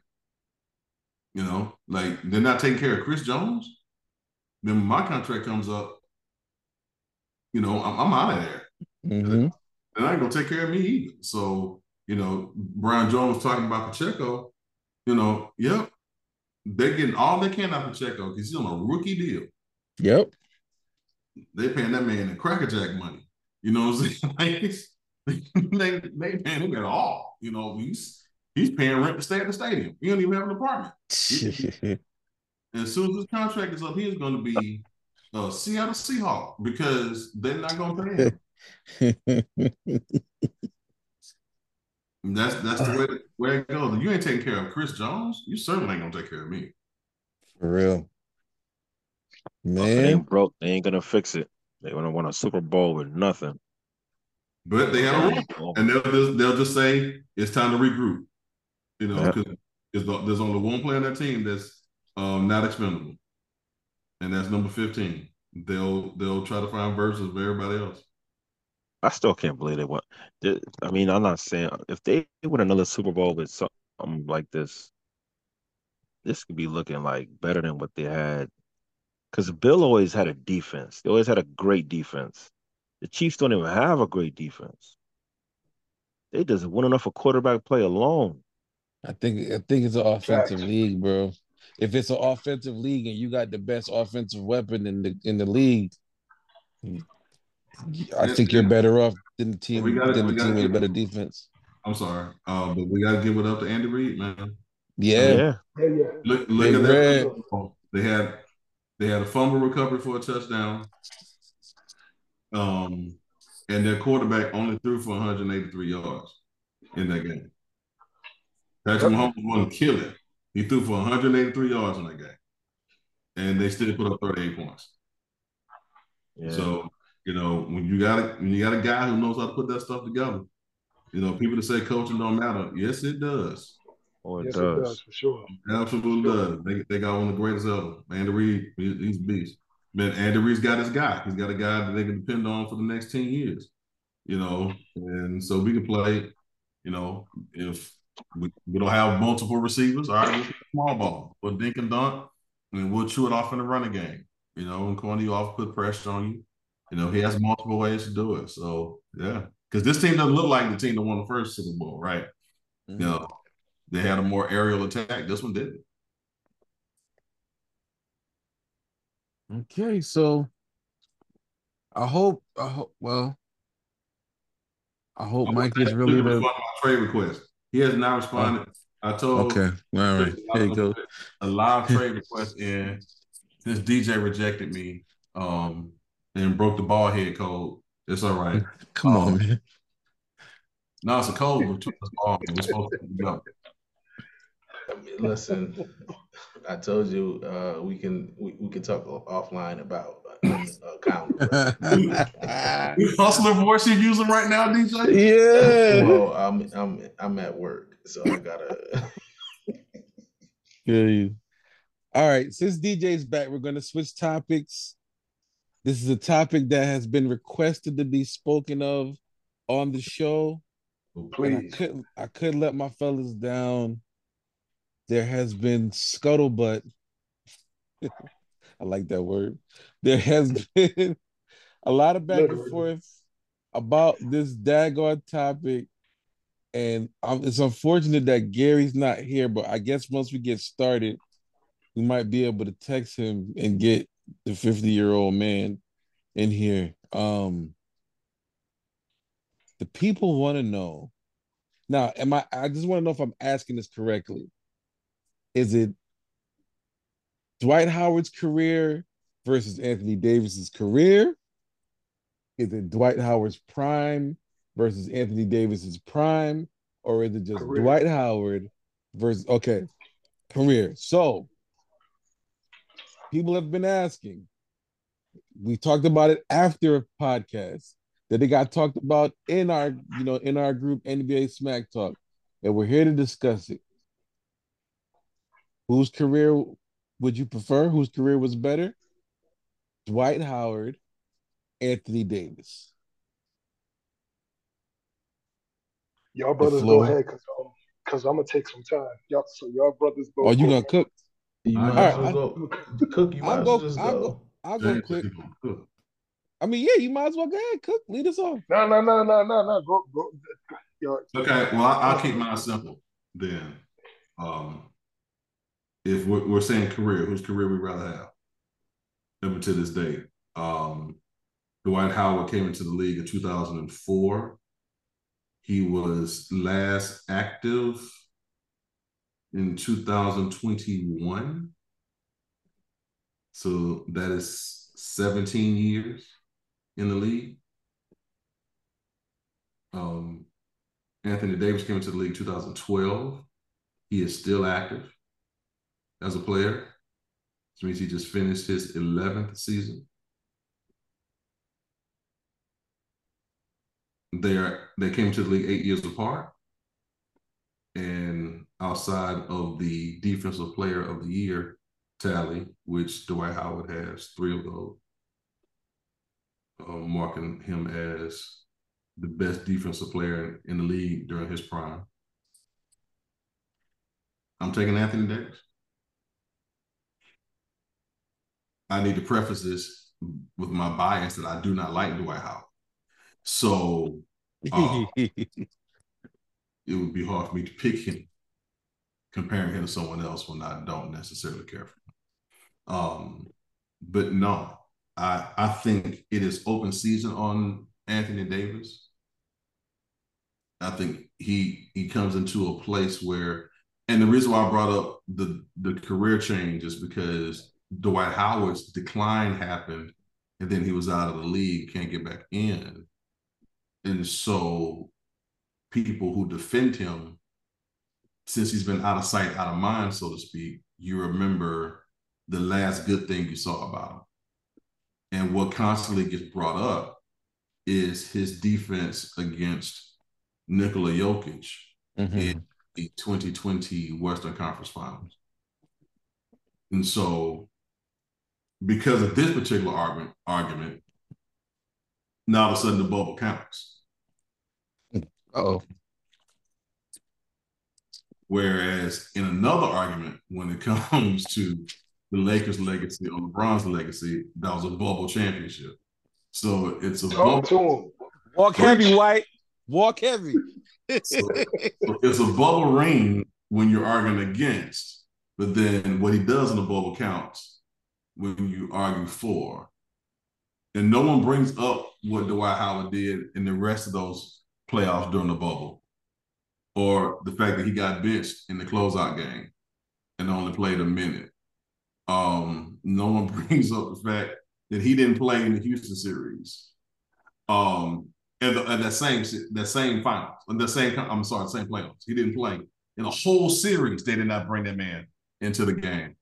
You know, like they're not taking care of Chris Jones. Then when my contract comes up, you know, I'm, I'm out of there. Mhm. They're not gonna take care of me either. So, you know, Brian Jones talking about Pacheco, you know, yep. They're getting all they can out of Pacheco because he's on a rookie deal. Yep. They paying that man the crackerjack money. You know what I'm saying? Like, it's- they they paying him at all. You know, he's he's paying rent to stay at the stadium. He don't even have an apartment. And as soon as his contract is up, he's going to be a Seattle Seahawk because they're not going to pay him. That's that's the way way it goes. If you ain't taking care of Chris Jones, you certainly ain't gonna take care of me. For real. If They ain't broke, they ain't gonna fix it. They gonna win a Super Bowl with nothing. But they have a rule, and they'll just they'll just say it's time to regroup. You know, Yeah. because there's only one player on that team that's um, not expendable, and that's number fifteen. They'll they'll try to find verses of everybody else. I still can't believe they won. I mean, I'm not saying if they win another Super Bowl with something like this, this could be looking like better than what they had. Because Bill always had a defense. They always had a great defense. The Chiefs don't even have a great defense. They just win enough for quarterback play alone. I think I think it's an offensive Facts. league, bro. If it's an offensive league and you got the best offensive weapon in the in the league, I think you're better off than the team gotta- than the team with a better defense. I'm sorry, uh, but we got to give it up to Andy Reid, man. Yeah, yeah. Yeah, yeah. Look, look Big at that. They had they had a fumble recovery for a touchdown. Um, and their quarterback only threw for 183 yards in that game. Patrick Mahomes wasn't killing. He threw for 183 yards in that game, and they still put up 38 points. yeah. So you know when you got a, when you got a guy who knows how to put that stuff together, you know people that say coaching don't matter. Yes, it does. oh, it yes, does. it does for sure. Absolutely does. They, they got one of the greatest ever. Andy Reid, he's a beast. Man, Andy Reid's got his guy. He's got a guy that they can depend on for the next 10 years. You know, and so we can play, you know, if we, we don't have multiple receivers, all right, small ball. We'll dink and dunk, and we'll chew it off in the running game. You know, and corner you off, put pressure on you. You know, he has multiple ways to do it. So yeah. Because this team doesn't look like the team that won the first Super Bowl, right? Mhm. You know, they had a more aerial attack. This one didn't. Okay, so I hope I hope well I hope Mike is really the my trade request. He has not responded. I told okay. All right, there you go. a live trade request in since DJ rejected me um and broke the ball head code. It's all right. Come on, Um, man. No, it's a code between us all. We're supposed to go. I mean, listen, I told you uh, we can we, we can talk offline about uh, account. You hustler voice you're using right now, DJ? yeah. well, I'm I'm I'm at work, so I gotta. Feel you. All right, since DJ's back, we're going to switch topics. This is a topic that has been requested to be spoken of on the show. And I couldn't I couldn't let my fellas down. There has been scuttlebutt. I like that word. There has been a lot of back and forth about this daggone topic. And it's unfortunate that Gary's not here, but I guess once we get started, we might be able to text him and get the 50 year old man in here. Um, the people want to know now. Am I? I just want to know if I'm asking this correctly. Is it Dwight Howard's career versus Anthony Davis's career? Is it Dwight Howard's prime versus Anthony Davis's prime, or is it just Career. Dwight Howard versus okay career? So people have been asking. We talked about it after a podcast that it got talked about in our, you know, in our group NBA Smack Talk, and we're here to discuss it. Whose career would you prefer? Whose career was better? Dwight Howard, Anthony Davis. Y'all brothers go ahead because um, cause I'm gonna take some time. Y'all, so y'all brothers go. Oh, you gonna quick. cook? You All might right, as well go. Cook, you I'll as go- just I'll go. go. I'll go quick. gonna cook. I mean, yeah, you might as well go ahead, cook. Lead us off. No, no, no, no, no, no. Go, go. Y'all, Okay, well, I- I'll keep mine simple then. Um, if we're, we're saying career, whose career we'd rather have? Up to this day, um, Dwight Howard came into the league in 2004. He was last active in 2021. So that is 17 years in the league. Um, Anthony Davis came into the league 2012. He is still active as a player, which means he just finished his 11th season. They are they came to the league eight years apart, and outside of the defensive player of the year tally, which Dwight Howard has three of those, uh, marking him as the best defensive player in the league during his prime. I'm taking Anthony Davis. I need to preface this with my bias that I do not like Dwight Howard. So uh, it would be hard for me to pick him, comparing him to someone else when I don't necessarily care for him. Um, but no, I I think it is open season on Anthony Davis. I think he he comes into a place where, and the reason why I brought up the the career change is because Dwight Howard's decline happened, and then he was out of the league, can't get back in, and so people who defend him, since he's been out of sight, out of mind, so to speak, you remember the last good thing you saw about him. And what constantly gets brought up is his defense against Nikola Jokic mm-hmm. in the 2020 Western Conference Finals. And so, because of this particular argument, argument, now all of a sudden the bubble counts. Oh. Whereas in another argument, when it comes to the Lakers' legacy or LeBron's legacy, that was a bubble championship. So it's a Talk bubble. Walk heavy, White. Walk heavy. so, so it's a bubble ring when you're arguing against, but then what he does in the bubble counts when you argue for. And no one brings up what Dwight Howard did in the rest of those playoffs during the bubble, or the fact that he got benched in the closeout game and only played a minute. Um, no one brings up the fact that he didn't play in the Houston series. Um, and, the, and that same that same finals, and the same I'm sorry, same playoffs. He didn't play in a whole series. They did not bring that man into the game.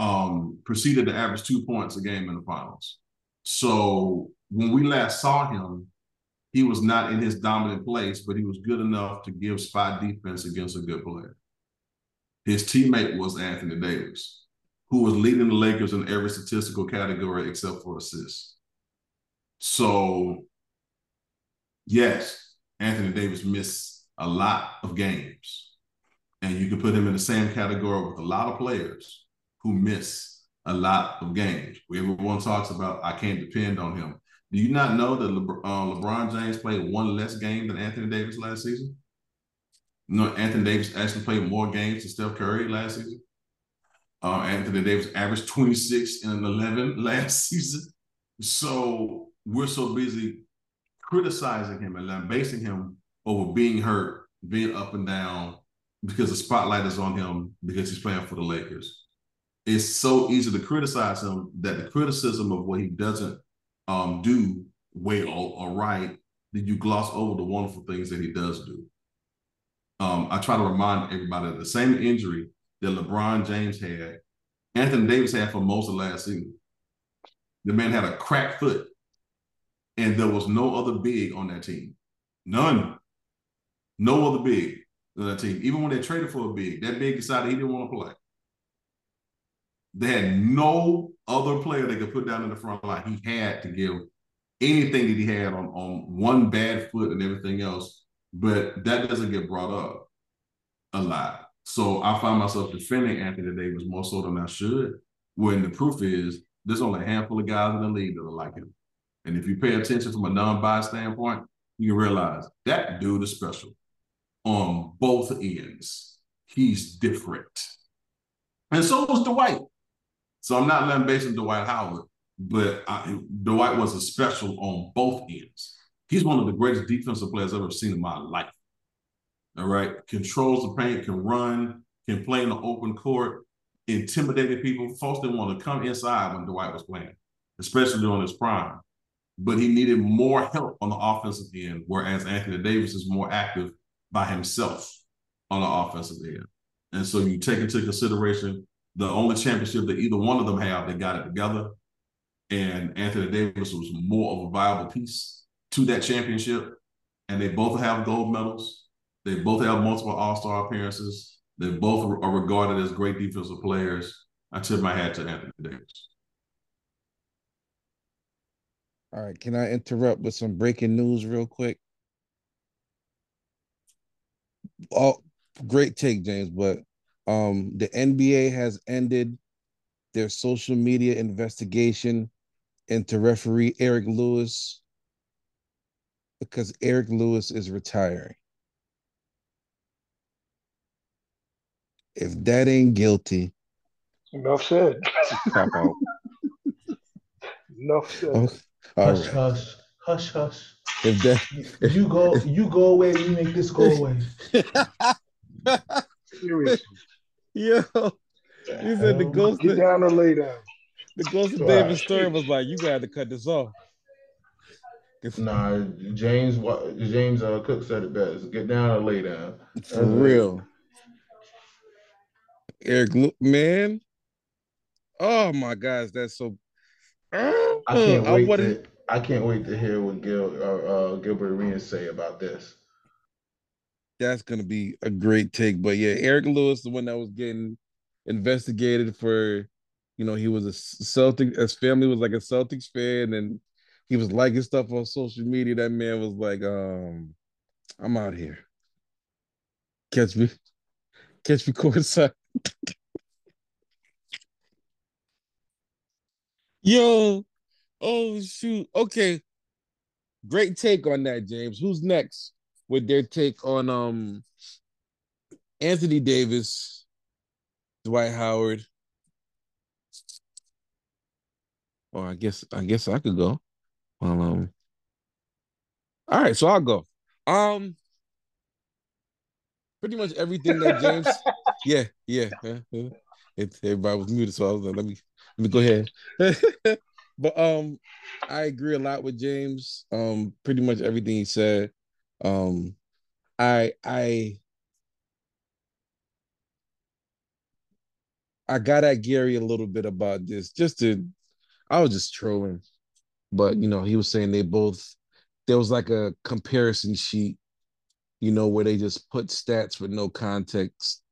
Um, proceeded to average two points a game in the finals. So when we last saw him, he was not in his dominant place, but he was good enough to give spot defense against a good player. His teammate was Anthony Davis who was leading the Lakers in every statistical category except for assists. So, yes, Anthony Davis missed a lot of games. And you can put him in the same category with a lot of players who miss a lot of games. Everyone talks about, I can't depend on him. Do you not know that LeBron, uh, LeBron James played one less game than Anthony Davis last season? Know, Anthony Davis actually played more games than Steph Curry last season. Uh, Anthony Davis averaged 26 and 11 last season. So we're so busy criticizing him and lambasting him over being hurt, being up and down, because the spotlight is on him because he's playing for the Lakers. It's so easy to criticize him that the criticism of what he doesn't um, do well or right, that you gloss over the wonderful things that he does do. Um, I try to remind everybody the same injury that LeBron James had, Anthony Davis had for most of last season. The man had a cracked foot, and there was no other big on that team. None. No other big on that team. Even when they traded for a big, that big decided he didn't want to play. They had no other player they could put down in the front line. He had to give anything that he had on, on one bad foot and everything else, but that doesn't get brought up a lot. So I find myself defending Anthony Davis more so than I should, when the proof is there's only a handful of guys in the league that are like him. And if you pay attention from a non-biased standpoint, you can realize that dude is special on both ends. He's different. And so was Dwight. So I'm not lambasting Dwight Howard, but I, Dwight was a special on both ends. He's one of the greatest defensive players I've ever seen in my life. All right. Controls the paint, can run, can play in the open court, intimidated people. Folks didn't want to come inside when Dwight was playing, especially during his prime. But he needed more help on the offensive end, whereas Anthony Davis is more active by himself on the offensive end. And so you take into consideration the only championship that either one of them have, they got it together. And Anthony Davis was more of a viable piece to that championship. And they both have gold medals. They both have multiple All Star appearances. They both are regarded as great defensive players. I tip my hat to Anthony Davis. All right, can I interrupt with some breaking news real quick? Oh, great take, James. But um, the NBA has ended their social media investigation into referee Eric Lewis because Eric Lewis is retiring. If that ain't guilty, Enough said. pop out. Enough said. Oh, all Hush, right. hush, hush, hush. If that You go, you go away. You make this go away. Seriously. Yo, he said the ghost Get down or lay down. the ghost of David Stern was like, you gotta cut this off. Nah, James James uh, Cook said it best. Get down or lay down. For real. Eric man. Oh my gosh, that's so I can't wait wouldn't- to I can't wait to hear what Gil uh, uh, Gilbert Arenas say about this. That's gonna be a great take. But yeah, Eric Lewis, the one that was getting investigated for, you know, he was a Celtic. His family was like a Celtics fan, and he was liking stuff on social media. That man was like, um, "I'm out here. Catch me, catch me courtside." Yo, oh shoot. Okay, great take on that, James. Who's next with their take on um Anthony Davis, Dwight Howard? Or I guess I guess I could go. Well, um, all right, so I'll go. Um, pretty much everything that James. yeah, yeah. yeah, yeah. It, everybody was muted, so I was like, let me let me go ahead. but um, I agree a lot with James. Um, pretty much everything he said. Um, I I I got at Gary a little bit about this, just to I was just trolling, but you know, he was saying they both there was like a comparison sheet, you know, where they just put stats with no context,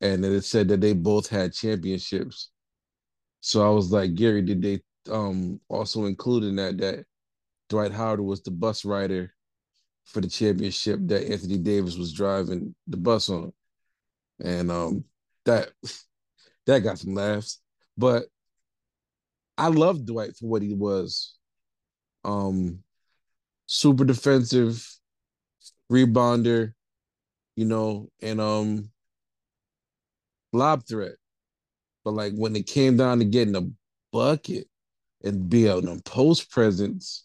and it said that they both had championships. So I was like, Gary, did they um also include in that that Dwight Howard was the bus rider for the championship that Anthony Davis was driving the bus on? And um that that got some laughs. But I love Dwight for what he was. Um super defensive, rebounder, you know, and um lob threat. But like when it came down to getting a bucket and being a post presence,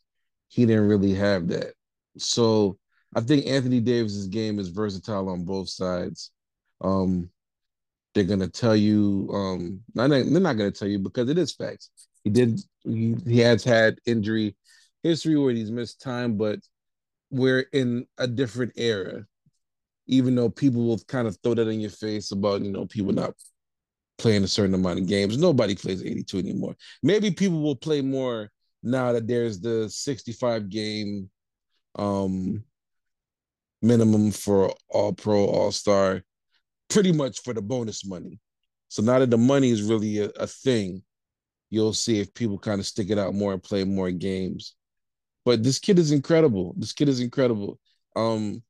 he didn't really have that. So I think Anthony Davis's game is versatile on both sides. Um, they're gonna tell you, um, not, they're not gonna tell you because it is facts. He did. He, he has had injury history where he's missed time, but we're in a different era. Even though people will kind of throw that in your face about you know people not playing a certain amount of games, nobody plays 82 anymore. Maybe people will play more now that there's the 65 game um minimum for all pro, all star, pretty much for the bonus money. So now that the money is really a, a thing, you'll see if people kind of stick it out more and play more games. But this kid is incredible. This kid is incredible. Um,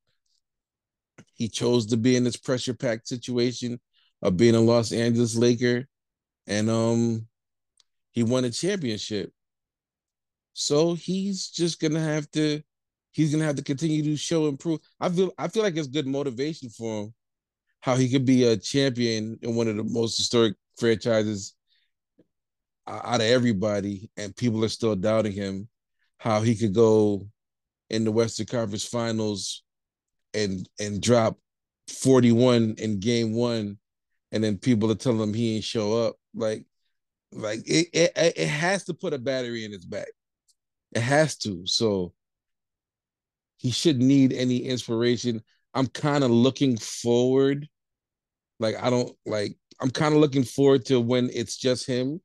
he chose to be in this pressure packed situation of being a Los Angeles Laker, and um, he won a championship. So he's just gonna have to he's gonna have to continue to show improve. I feel I feel like it's good motivation for him, how he could be a champion in one of the most historic franchises out of everybody, and people are still doubting him. How he could go in the Western Conference Finals and and drop 41 in game one, and then people are telling him he ain't show up. Like, like it it, it has to put a battery in his back. It has to. So he shouldn't need any inspiration. I'm kind of looking forward. Like I don't like. I'm kind of looking forward to when it's just him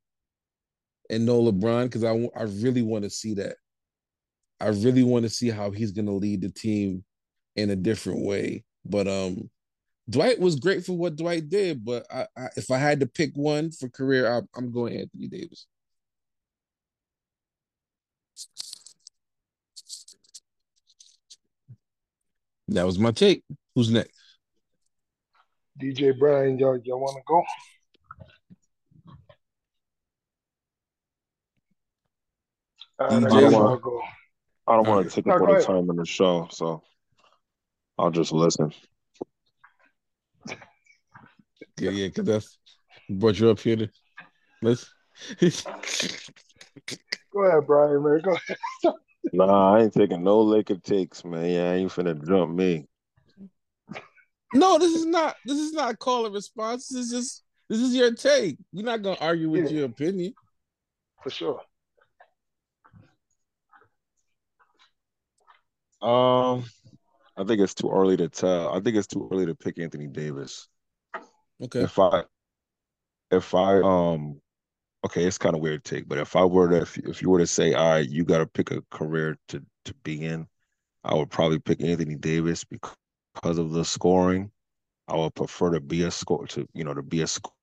and no LeBron because I I really want to see that. I really want to see how he's going to lead the team in a different way. But um, Dwight was great for what Dwight did. But I, I, if I had to pick one for career, I, I'm going Anthony Davis. That was my take. Who's next? DJ Brian, y'all, y'all want to go? I DJ guess wanna- I'll go. I don't want to take up all the time in the show, so I'll just listen. Yeah, yeah, because that's brought you up here to listen. Go ahead, Brian, man. Go ahead. Nah, I ain't taking no Laker takes, man. Yeah, I ain't finna jump me. no, this is not. This is not call and response. This is just. This is your take. We're not gonna argue with Yeah. your opinion. For sure. Um, I think it's too early to tell. I think it's too early to pick Anthony Davis. Okay. If I, if I, um, okay, it's kind of weird to take, but if I were to, if, if you were to say, all right, you got to pick a career to to be in, I would probably pick Anthony Davis because of the scoring. I would prefer to be a score to you know to be a scorer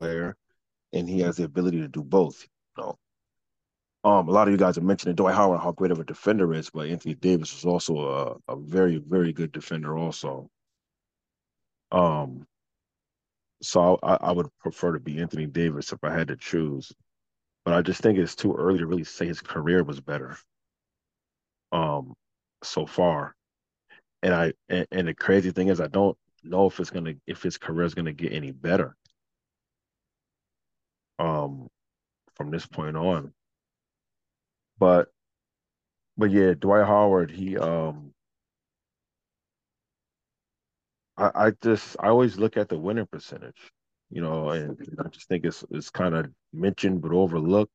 player, and he has the ability to do both. You know, um, a lot of you guys are mentioning Dwight Howard how great of a defender is, but Anthony Davis was also a, a very very good defender also. Um, so I, I would prefer to be Anthony Davis if I had to choose, but I just think it's too early to really say his career was better. Um, so far, and I and, and the crazy thing is I don't know if it's gonna if his career is gonna get any better. Um, from this point on, but but yeah, Dwight Howard, he um. I, I just I always look at the winning percentage, you know, and I just think it's it's kind of mentioned but overlooked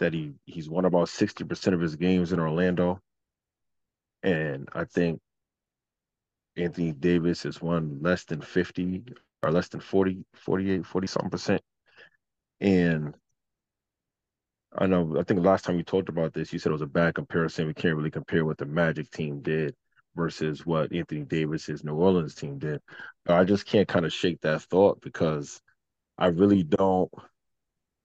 that he he's won about sixty percent of his games in Orlando, and I think Anthony Davis has won less than 50 or less than 40, 48, 40 something percent. And I know, I think last time we talked about this, you said it was a bad comparison. We can't really compare what the Magic team did versus what Anthony Davis's New Orleans team did. I just can't kind of shake that thought because I really don't,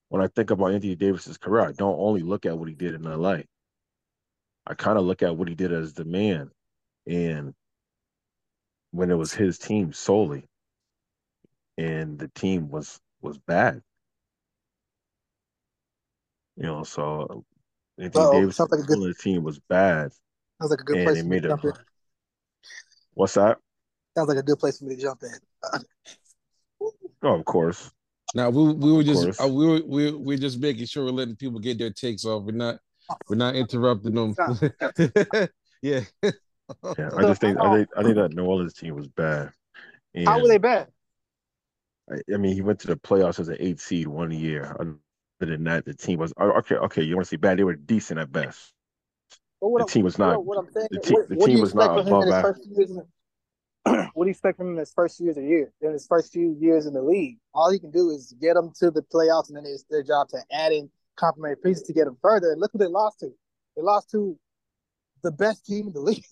when I think about Anthony Davis's career, I don't only look at what he did in LA. I kind of look at what he did as the man. And when it was his team solely, and the team was was bad. You know, so uh, Anthony Uh-oh, Davis' like good- team was bad, Sounds like a good and place me made a. jump in. What's that? Sounds like a good place for me to jump in. Oh, of course. Now we we were just uh, we were we we're just making sure we're letting people get their takes off. We're not we're not interrupting them. yeah. Yeah, I just think I think I think that New Orleans team was bad. And How were they bad? I, I mean, he went to the playoffs as an eight seed one year. Other than that, the team was okay. Okay, you want to see bad? They were decent at best. The team was not- What, I'm saying, the team- what, the what do team you was expect not from his above first years? What do you expect from him in his first years of year? In his first few years in the league, all he can do is get them to the playoffs, and then it's their job to add in complementary pieces to get them further. And look who they lost to. They lost to the best team in the league.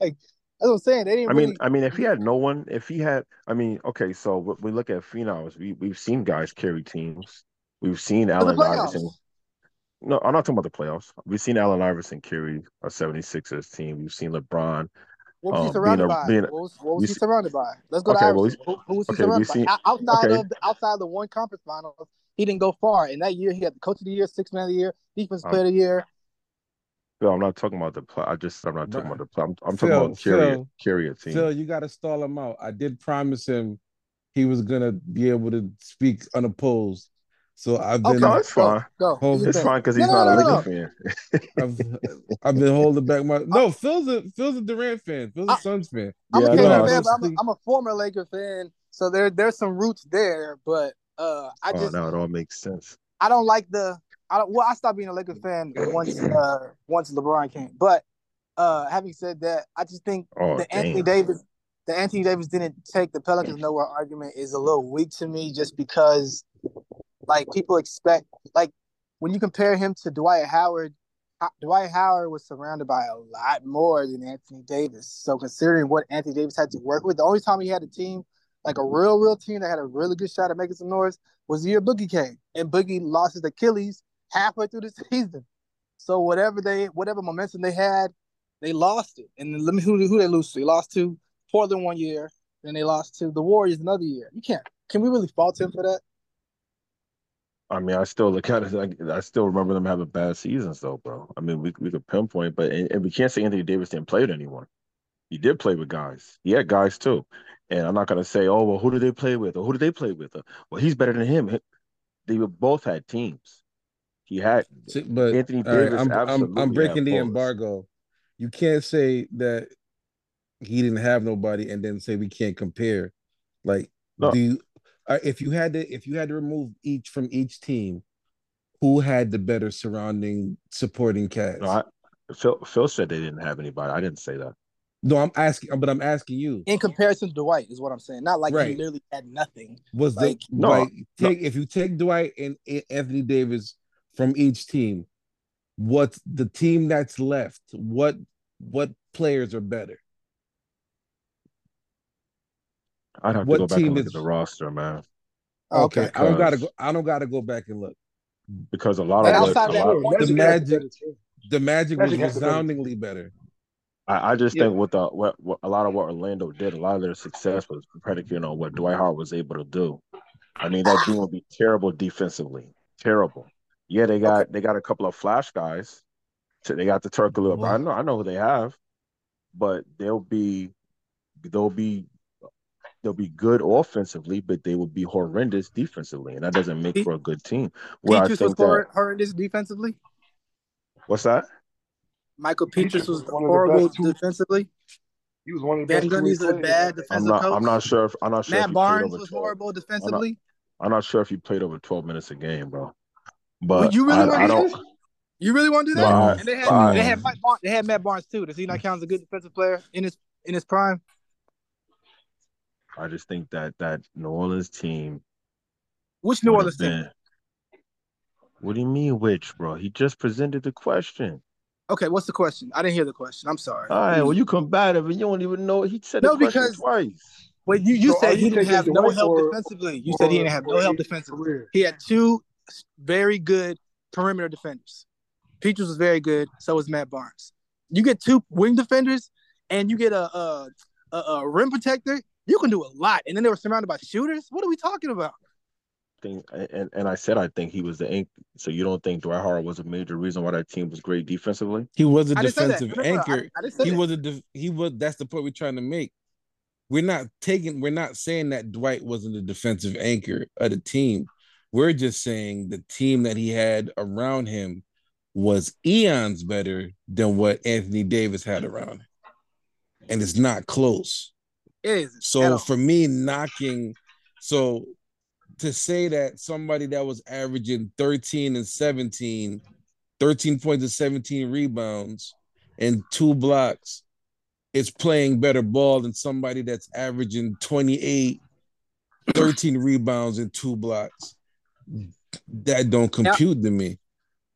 like that's what I'm saying. They didn't I mean, really. I mean, if he had no one, if he had, I mean, okay, so we look at phenoms, we we've seen guys carry teams. We've seen Allen. Iverson. No, I'm not talking about the playoffs. We've seen Allen Iverson carry a 76ers team. We've seen LeBron. What was he um, surrounded a- by? a- what was, what was he see- surrounded by? Let's go to Okay, well, who, who was he okay, we surrounded by? Outside okay. of the, outside of the one conference finals, he didn't go far. And that year, he had the coach of the year, six man of the year, defensive Um, player of the year. Phil, I'm not talking about the play. I just, I'm not talking But- about the play. I'm, I'm talking Phil, about carry, Phil, carry a team. Phil, you got to stall him out. I did promise him he was gonna be able to speak unopposed. So I've been Okay, No, it's fine. Go. Hold- Do your It's fine because he's no, not a no, no, Laker no. fan. I've I've been holding back my no. Phil's a Phil's a Durant fan. Phil's a I- Suns fan. I'm Yeah, a I You KD know, know. I fan, but I'm a, speak- I'm a former Laker fan, so there there's some roots there. But uh, I Oh, just now it all makes sense. I don't like the I don't well I stopped being a Laker fan once uh once LeBron came. But uh having said that, I just think Oh, the Anthony. Davis the Anthony Davis didn't take the Pelicans nowhere argument is a little weak to me just because like people expect, like when you compare him to Dwight Howard, Dwight Howard was surrounded by a lot more than Anthony Davis. So considering what Anthony Davis had to work with, the only time he had a team, like a real, real team that had a really good shot at making some noise, was the year Boogie came, and Boogie lost his Achilles halfway through the season. So whatever they, whatever momentum they had, they lost it. And let me who who they lose to? They lost to Portland one year, then they lost to the Warriors another year. You can't. Can we really fault him for that? I mean, I still look at it like I still remember them having bad seasons, though, bro. I mean, we we could pinpoint, but and, and we can't say Anthony Davis didn't play with anyone. He did play with guys. He had guys too. And I'm not gonna say, oh well, who did they play with, or who did they play with? Or, well, he's better than him. They both had teams. He had, but Anthony Davis. Right, I'm, I'm, I'm breaking the embargo. You can't say that he didn't have nobody and then say we can't compare. Like, no. do you, uh, if you had to if you had to remove each from each team, who had the better surrounding supporting cast? No, I, Phil Phil said they didn't have anybody. I didn't say that. No, I'm asking, but I'm asking you. In comparison to Dwight, is what I'm saying. Not like right. he literally had nothing. Was like, the no, like take if you take Dwight and Anthony Davis from each team, what's the team that's left? What what players are better? I'd have what to go back and look is... at the roster, man. Okay, because... I don't gotta go. I don't gotta go back and look because a lot of what, a lot, the magic, the magic, magic was resoundingly better. I, I just yeah. think with the what, what, a lot of what Orlando did, a lot of their success was predicated on what Dwight Howard was able to do. I mean, that team would be terrible defensively, terrible. Yeah, they got okay. they got a couple of flash guys. They got the Turkoglu. Wow. I know I know who they have, but they'll be they'll be they'll be good offensively, but they will be horrendous defensively, and that doesn't make for a good team. Where Peaches was that, horrendous defensively. What's that? Michael Pietrus was horrible defensively. He was one of the best. Van Gundy's a bad defensive I'm not, coach. I'm not sure. If, I'm not sure. Matt Barnes was horrible defensively. I'm not, I'm not, sure if he played over 12 minutes a game, bro. But well, you really I, want I don't. You really want to do that? No, and they had they had Mike Barnes, they had Matt Barnes too. Does he not count as a good defensive player in his in his prime? I just think that that New Orleans team. Which New Orleans been, team? What do you mean, which, bro? He just presented the question. Okay, what's the question? I didn't hear the question. I'm sorry. All right, well, you combative and you don't even know. He said no because twice. Well, you, you so said he didn't have no help or, defensively. You said he didn't have no help defensively. He had two very good perimeter defenders. Pietrus was very good. So was Matt Barnes. You get two wing defenders, and you get a a, a, a rim protector. You can do a lot. And then they were surrounded by shooters. What are we talking about? think, and, and I said I think he was the anchor. So you don't think Dwight Howard was a major reason why that team was great defensively? He was a defensive anchor. I, I he that. was a def, he was. That's the point we're trying to make. We're not taking. We're not saying that Dwight wasn't a defensive anchor of the team. We're just saying the team that he had around him was eons better than what Anthony Davis had around him, and it's not close. It is. So for me, knocking so to say that somebody that was averaging 13 and 17, 13 points and 17 rebounds and two blocks is playing better ball than somebody that's averaging 28, 13 rebounds and two blocks. That don't compute now, to me.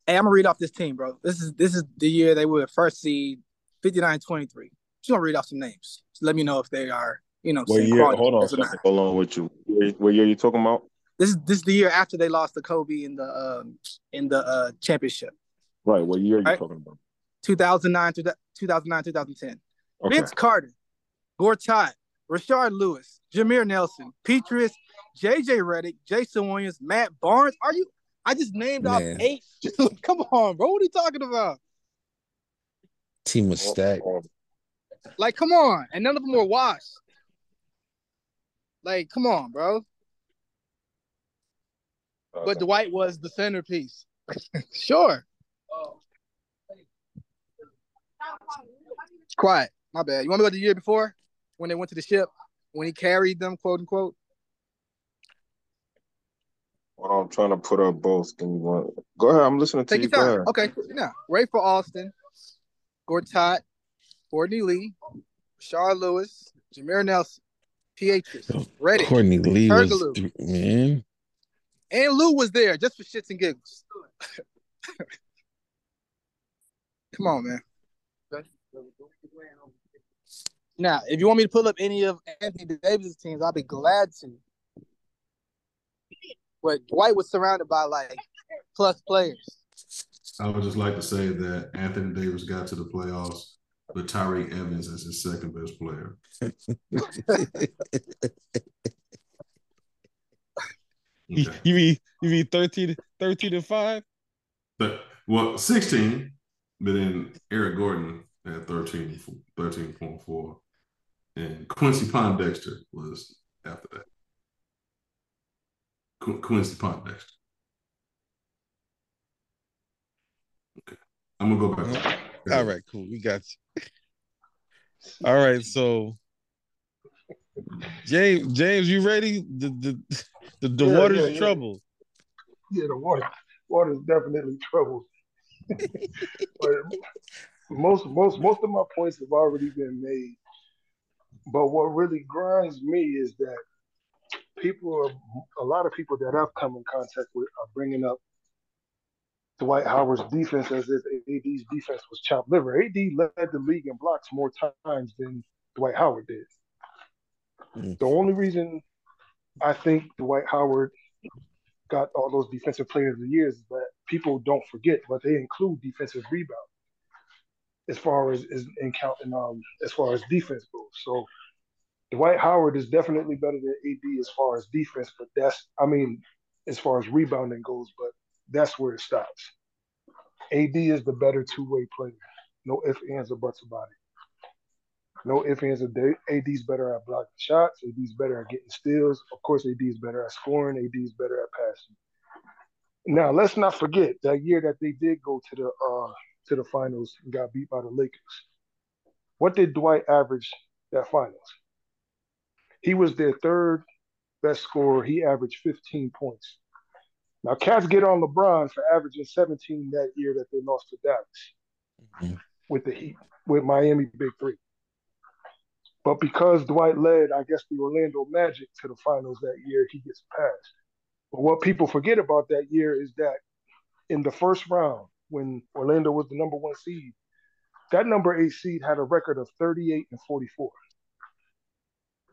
Hey, I'm gonna read off this team, bro. This is this is the year they were first seed 59-23. Just gonna read off some names. So let me know if they are you know, what year? Hold on, hold on with you. What year are you talking about? This is this is the year after they lost to Kobe in the um, in the uh, championship. Right. What year are you right? talking about? 2009 to 2009 2010. Okay. Vince Carter, Gortat, Rashard Lewis, Jameer Nelson, Pietrus, JJ Redick, Jason Williams, Matt Barnes. Are you? I just named Man. off eight. Come on, bro. What are you talking about? Team was stacked. Like, come on, and none of them were washed. Like, come on, bro. But Dwight was the centerpiece. sure. Quiet. My bad. You want to go the year before when they went to the ship when he carried them, quote unquote? Well, I'm trying to put up both. Can you want? Go ahead. I'm listening to Take you. Take your time. Okay. Now, Rafer Alston, Gortat, Courtney Lee, Rashard Lewis, Jameer Nelson, Pietrus, Redick, Courtney Lee was man. And Lou was there just for shits and giggles. Come on, man. Now, if you want me to pull up any of Anthony Davis' teams, I'll be glad to. But Dwight was surrounded by like plus players. I would just like to say that Anthony Davis got to the playoffs with Tyreke Evans as his second best player. Okay. You mean You mean 13, 13 and five? But well, 16, but then Eric Gordon had 13, 13.4. And Quincy Pondexter was after that. Qu- Quincy Pondexter. Okay. I'm gonna go back. All right, cool. We got you. All right, so James, James, you ready? The the the, the Yeah, water's yeah, yeah. trouble. Yeah, the water, water is definitely trouble. but most, most, most of my points have already been made. But what really grinds me is that people are, a lot of people that I've come in contact with are bringing up Dwight Howard's defense as if AD's defense was chopped liver. AD led the league in blocks more times than Dwight Howard did. Mm. The only reason I think Dwight Howard got all those defensive players of the years is that people don't forget, but they include defensive rebound as far as is in counting um as far as defense goes. So Dwight Howard is definitely better than AD as far as defense, but that's I mean as far as rebounding goes, but that's where it stops. AD is the better two-way player. No ifs, ands, or buts about it. No ifs, ands, or day. AD's better at blocking shots. AD's better at getting steals. Of course, AD is better at scoring. AD is better at passing. Now, let's not forget that year that they did go to the uh, to the finals and got beat by the Lakers. What did Dwight average that finals? He was their third best scorer. He averaged 15 points. Now, cats get on LeBron for averaging 17 that year that they lost to Dallas Mhm. with the Heat, with Miami Big Three. But because Dwight led, I guess, the Orlando Magic to the finals that year, he gets passed. But what people forget about that year is that in the first round, when Orlando was the number one seed, that number eight seed had a record of 38 and 44.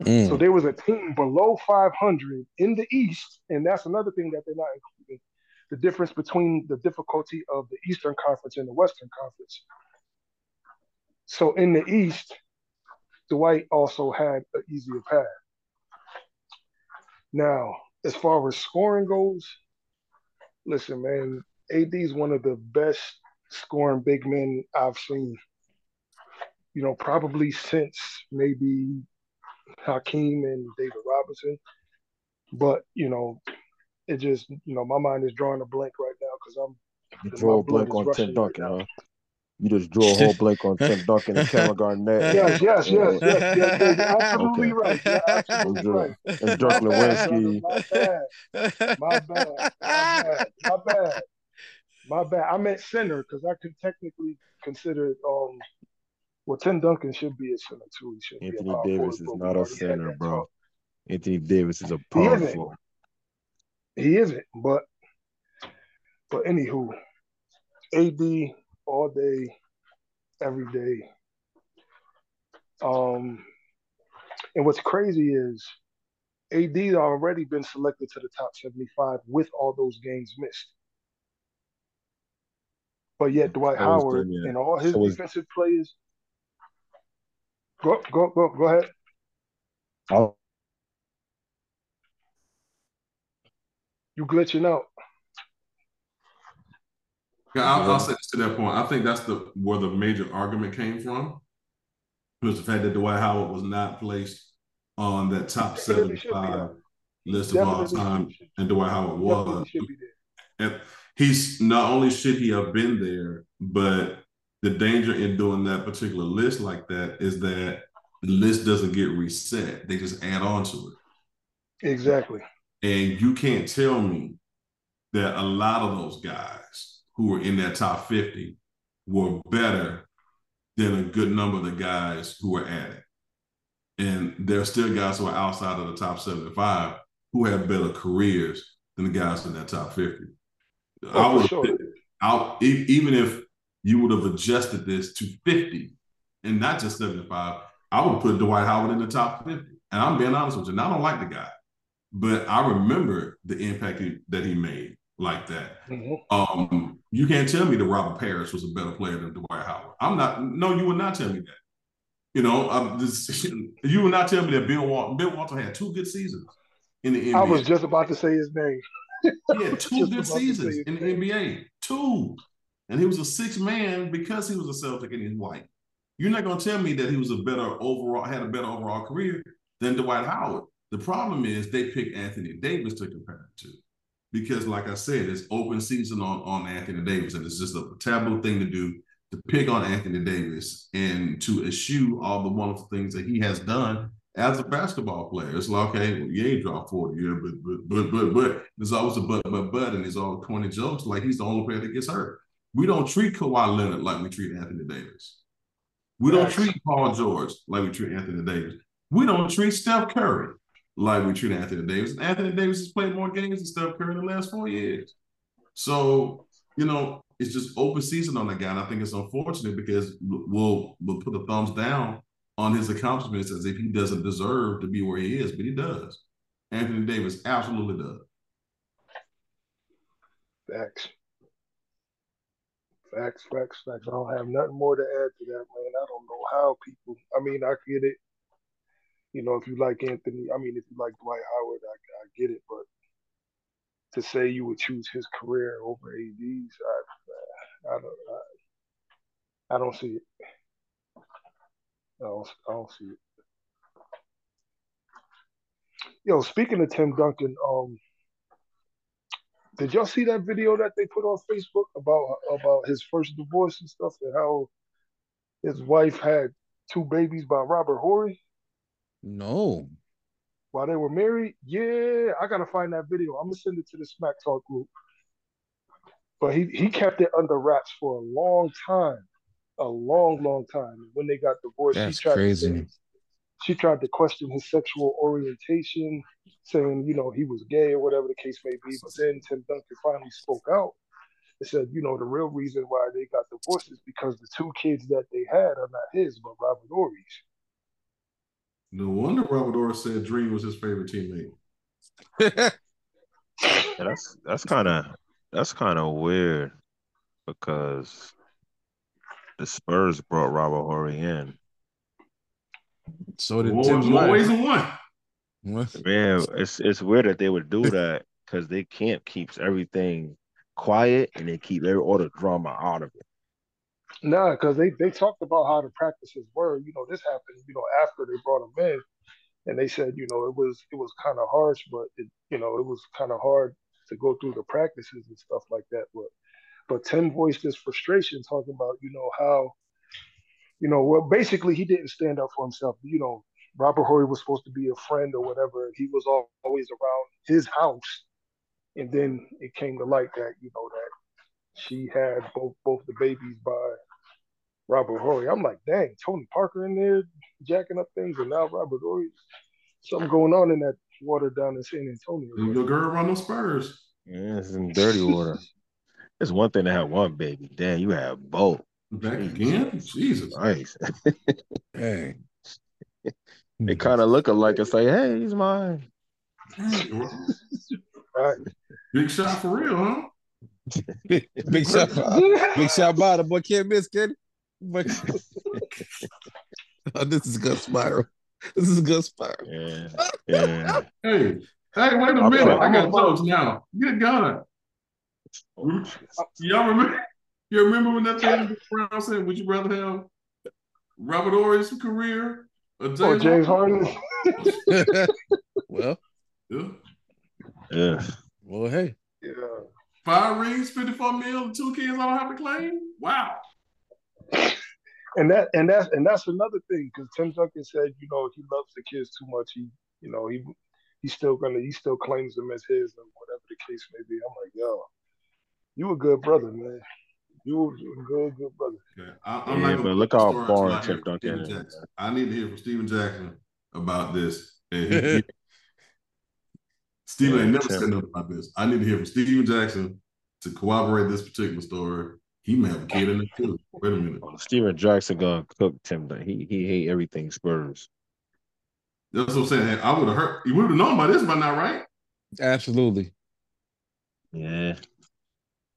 Mm. So there was a team below 500 in the East, and that's another thing that they're not including the difference between the difficulty of the Eastern Conference and the Western Conference. So in the East, Dwight also had an easier path. Now, as far as scoring goes, listen, man, AD is one of the best scoring big men I've seen. You know, probably since maybe Hakeem and David Robinson. But, you know, it just, you know, my mind is drawing a blank right now because I'm You My draw a blood blank on Tim right Duncan, now. huh? You just draw a whole blank on Tim Duncan and Kevin Garnett. Yes, yes, yes, yes, yes, yes. You're absolutely Okay. right. You're absolutely Those right. And Dirk My bad, Nowitzki. My bad. My bad. My bad. My bad. My bad. I meant center because I could technically consider um well Tim Duncan should be a center too. He should be Anthony Davis is not a center, bro. talk. Anthony Davis is a He power isn't. forward. He isn't, but but anywho, AD all day, every day. Um, and what's crazy is AD already been selected to the top 75 with all those games missed. But yet Dwight Howard and all his so defensive players. Go go go go ahead. I'll- You glitching out. Yeah, I'll, I'll uh-huh. say this to that point. I think that's the where the major argument came from. Was the fact that Dwight Howard was not placed on that top Definitely should seventy-five list of all time, and Dwight Howard was. should be there. And he's not only should he have been there, but the danger in doing that particular list like that is that the list doesn't get reset. They just add on to it. Exactly. And you can't tell me that a lot of those guys who were in that top 50 were better than a good number of the guys who were at it. And there are still guys who are outside of the top 75 who have better careers than the guys in that top 50. Oh, I would sure. I'll, e- even if you would have adjusted this to 50 and not just 75, I would put Dwight Howard in the top 50. And I'm being honest with you, and I don't like the guy, but I remember the impact he, that he made like that. Mhm. Um, you can't tell me that Robert Parish was a better player than Dwight Howard. I'm not. No, you would not tell me that. You know, this, you would not tell me that Bill Walton. Bill Walton had two good seasons in the NBA. I was just about to say his name. He had two good seasons in the NBA. Two. And he was a six man because he was a Celtic and he's white. You're not gonna tell me that he was a better overall, had a better overall career than Dwight Howard. The problem is they picked Anthony Davis to compare him to. Because, like I said, it's open season on, on Anthony Davis, and it's just a taboo thing to do to pick on Anthony Davis and to eschew all the wonderful things that he has done as a basketball player. It's like, okay, well, you ain't dropped 40, yeah, but but but but but there's always a but but but and there's all 20 jokes, like he's the only player that gets hurt. We don't treat Kawhi Leonard like we treat Anthony Davis. We don't treat Paul George like we treat Anthony Davis. We don't treat Steph Curry like we treat Anthony Davis. Anthony Davis has played more games than Steph Curry in the last four years. So, you know, it's just open season on that guy. And I think it's unfortunate because we'll we'll put the thumbs down on his accomplishments as if he doesn't deserve to be where he is, but he does. Anthony Davis absolutely does. Facts. Facts, facts, facts. I don't have nothing more to add to that, man. I don't know how people. I mean, I get it. You know, if you like Anthony, I mean, if you like Dwight Howard, I, I get it. But to say you would choose his career over AD's, I, I don't, I, I don't see it. I don't, I don't see it. Yo, speaking of Tim Duncan, um, did y'all see that video that they put on Facebook about about his first divorce and stuff, and how his wife had two babies by Robert Horry No. while they were married? Yeah, I gotta find that video. I'm gonna send it to the Smack Talk group. But he he kept it under wraps for a long time, a long, long time. When they got divorced, That's she tried crazy. To say, she tried to question his sexual orientation, saying you know he was gay or whatever the case may be. But then Tim Duncan finally spoke out and said, you know, the real reason why they got divorced is because the two kids that they had are not his, but Robert Horry's. No wonder Robert Horry said Dream was his favorite teammate. Yeah, that's that's kind of that's kind of weird because the Spurs brought Robert Horry in. So did More, Tim's more ways than one. What? Man, it's it's weird that they would do that because they can't keep everything quiet and they keep every all the drama out of it. Nah, because they, they talked about how the practices were. You know, this happened, you know, after they brought him in. And they said, you know, it was it was kind of harsh, but it, you know, it was kind of hard to go through the practices and stuff like that. But but Tim voiced his frustration talking about, you know, how, you know, well, basically he didn't stand up for himself. You know, Robert Horry was supposed to be a friend or whatever. He was al- always around his house. And then it came to light that, you know, that she had both both the babies by Robert Horry. I'm like, dang, Tony Parker in there jacking up things, and now Robert Horry. Something going on in that water down in San Antonio. Your girl run those Spurs. Yeah, it's in dirty water. It's one thing to have one baby. Damn, you have both. Back again? Jesus. Nice. Hey. they kind of look alike and say, "Hey, he's mine." Right. Big shot for real, huh? big shot, big shot by the boy can't miss, kid. But oh, this is a good spiral. This is a good spiral. Yeah, yeah. Hey, hey, wait a I'm minute. I got jokes now. Good God. Oh, Y'all remember? You remember when that thing Brown said, would you rather have Robert Horry's career or James, Or James Harden? Harden. well, Yeah. yeah. well, hey. Yeah. Five rings, 54 mil, two kids I don't have to claim? Wow. And that and that's and that's another thing because Tim Duncan said, you know, he loves the kids too much. He, you know, he he's still gonna he still claims them as his and whatever the case may be. I'm like, yo, you a good brother, man. You a good, good brother. Okay. I, I'm Yeah, not but look how far until foreign I Tim Duncan is. Jackson. I need to hear from Stephen Jackson about this. And he- he- Stephen ain't never Tim. said nothing about this. I need to hear from Stephen Jackson to corroborate this particular story. He may have a kid in it too. Wait a minute. Oh, Stephen Jackson gonna cook Tim. Duncan. He he hate everything Spurs. That's what I'm saying. I would have heard. You would have known by this by now, right? Absolutely. Yeah.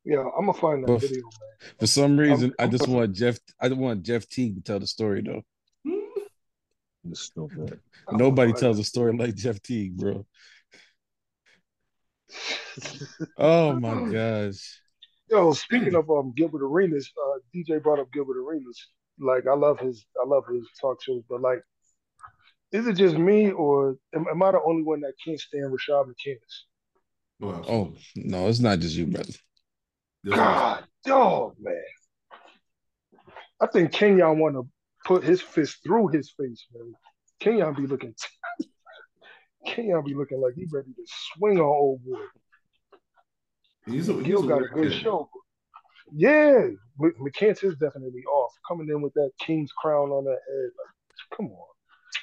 Yeah, I'm gonna find that Well, video, man. For some reason, I I'm- just want Jeff. I want Jeff Teague to tell the story though. Stupid. Nobody tells a story like Jeff Teague, bro. oh my gosh. Yo, speaking of um Gilbert Arenas, uh, DJ brought up Gilbert Arenas. Like I love his I love his talk shows, but like is it just me or am, am I the only one that can't stand Rashad McCants? Well, oh no, it's not just you, brother. God, dog, man. I think Kenyon want to put his fist through his face, man. Kenyon be looking, Kenyon be looking like he ready to swing on old boy. He's a, he's Gil got a good kid. show. Yeah, McCants is definitely off. Coming in with that king's crown on that head, like, come on.